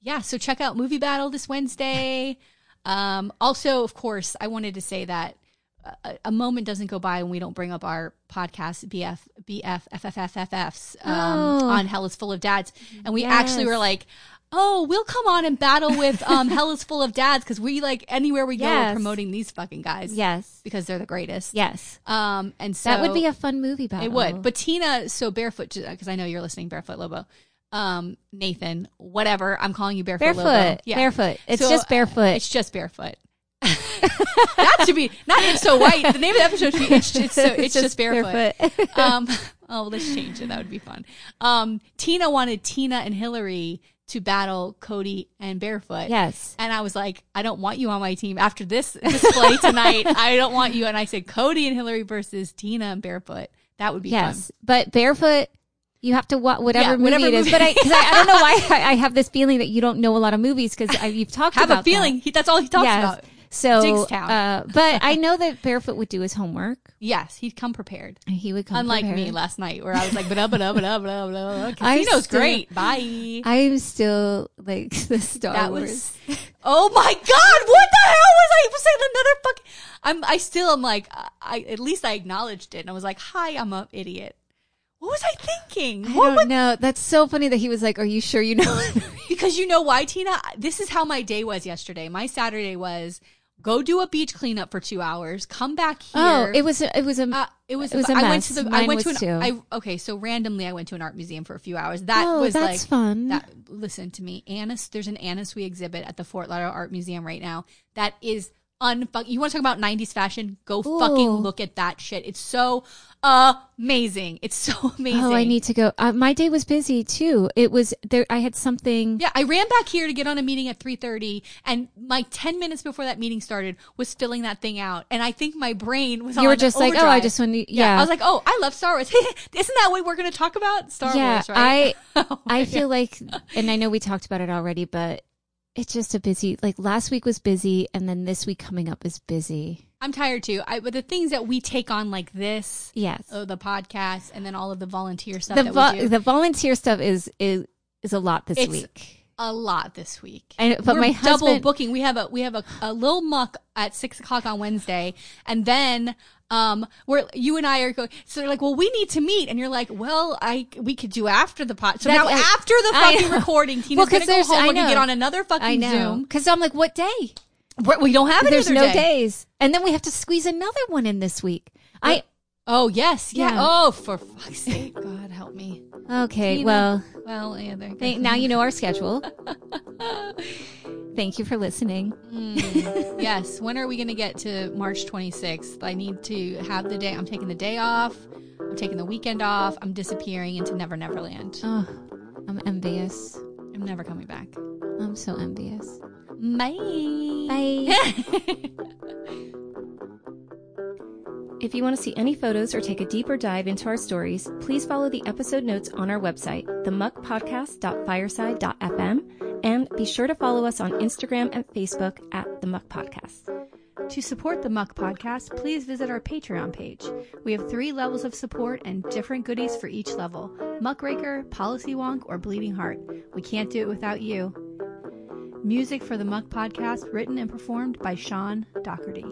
yeah, so check out Movie Battle this Wednesday. um, also, of course, I wanted to say that a, a moment doesn't go by when we don't bring up our podcast, BF, BF, FFFFFs, um, Oh. on Hell is Full of Dads. And we Yes. actually were like, oh, we'll come on and battle with um, Hell is Full of Dads because we like anywhere we go, we're promoting these fucking guys. Yes. Because they're the greatest. Yes. Um, and so that would be a fun movie battle. it would. But Tina, so barefoot, because I know you're listening, barefoot Lobo. Um, Nathan, whatever. I'm calling you barefoot, barefoot. Yeah. Barefoot. It's So, just barefoot. It's just barefoot. that should be not it's so white. The name of the episode should be it's, it's, so, it's, just, barefoot. um, oh, let's change it. That would be fun. Um, Tina wanted Tina and Hillary to battle Cody and Barefoot. Yes. And I was like, I don't want you on my team after this display tonight. I don't want you. And I said Cody and Hillary versus Tina and Barefoot. That would be Yes. fun. But barefoot, you have to watch whatever Yeah, movie whatever it is. movie- But I, cause I, I don't know why I, I have this feeling that you don't know a lot of movies because you've talked Have about a feeling that. he, that's all he talks Yes. about. So, uh, but I know that Barefoot would do his homework. Yes, he'd come prepared. and He would come Unlike me last night where I was like, blah, blah, blah, blah, blah, blah. I'm Casino's still- great. Bye. I'm still like the Star that Wars. was oh my god what the hell was i saying another fuck i'm i still am like i at least i acknowledged it and i was like hi i'm a idiot what was i thinking I what don't know. That's so funny that he was like, "Are you sure you know?" because you know why tina this is how my day was yesterday my saturday was go do a beach cleanup for two hours come back here oh, it was a, it was a uh, it was. It was a I went mess. to the. I went to an. too. I okay. So randomly, I went to an art museum for a few hours. That oh, was that's like fun. that. Listen to me, Annis. There's an Anna Sui exhibit at the Fort Lauderdale Art Museum right now. That is unfuck. You want to talk about '90s fashion? Go fucking look at that shit. It's so amazing. It's so amazing. Oh, I need to go. Uh, my day was busy too. It was there. I had something. Yeah, I ran back here to get on a meeting at 3:30 and my 10 minutes before that meeting started was filling that thing out and I think my brain was You on were just like, oh, I just want to. Yeah, I was like, "Oh, I love Star Wars." Isn't that what we're going to talk about? Star yeah. Wars, right? I Oh I feel like, and I know we talked about it already, but it's just a busy. Like last week was busy, and then this week coming up is busy. I'm tired too. I, but the things that we take on like this, Yes, oh, the podcast, and then all of the volunteer stuff the that vo- we do, the volunteer stuff is is is a lot this It's- week. A lot this week. I but We're my double booking. We have a we have a, a little muck at six o'clock on Wednesday, and then um, we're you and I are going. So they're like, well, we need to meet, and you're like, well, I we could do after the pot. So That's- now after the fucking recording, Well, gonna go home. I We're gonna know. get on another fucking Zoom. because I'm like, what day? We're- We don't have any There's no day. days, and then we have to squeeze another one in this week. I Oh yes, yeah. Yeah. Oh, for fuck's sake, God help me. okay. Tina. Well, Well, yeah, th- now you know our schedule. Thank you for listening. Hmm. yes. When are we going to get to March 26th? I need to have the day. I'm taking the day off. I'm taking the weekend off. I'm disappearing into Never Never Land. Oh, I'm envious. I'm never coming back. I'm so envious. Bye. Bye. If you want to see any photos or take a deeper dive into our stories, please follow the episode notes on our website, themuckpodcast.fireside.fm, and be sure to follow us on Instagram and Facebook at The Muck Podcast. To support the Muck Podcast, please visit our Patreon page. We have three levels of support and different goodies for each level Muckraker, Policy Wonk, or Bleeding Heart. We can't do it without you. Music for the Muck Podcast written and performed by Sean Doherty.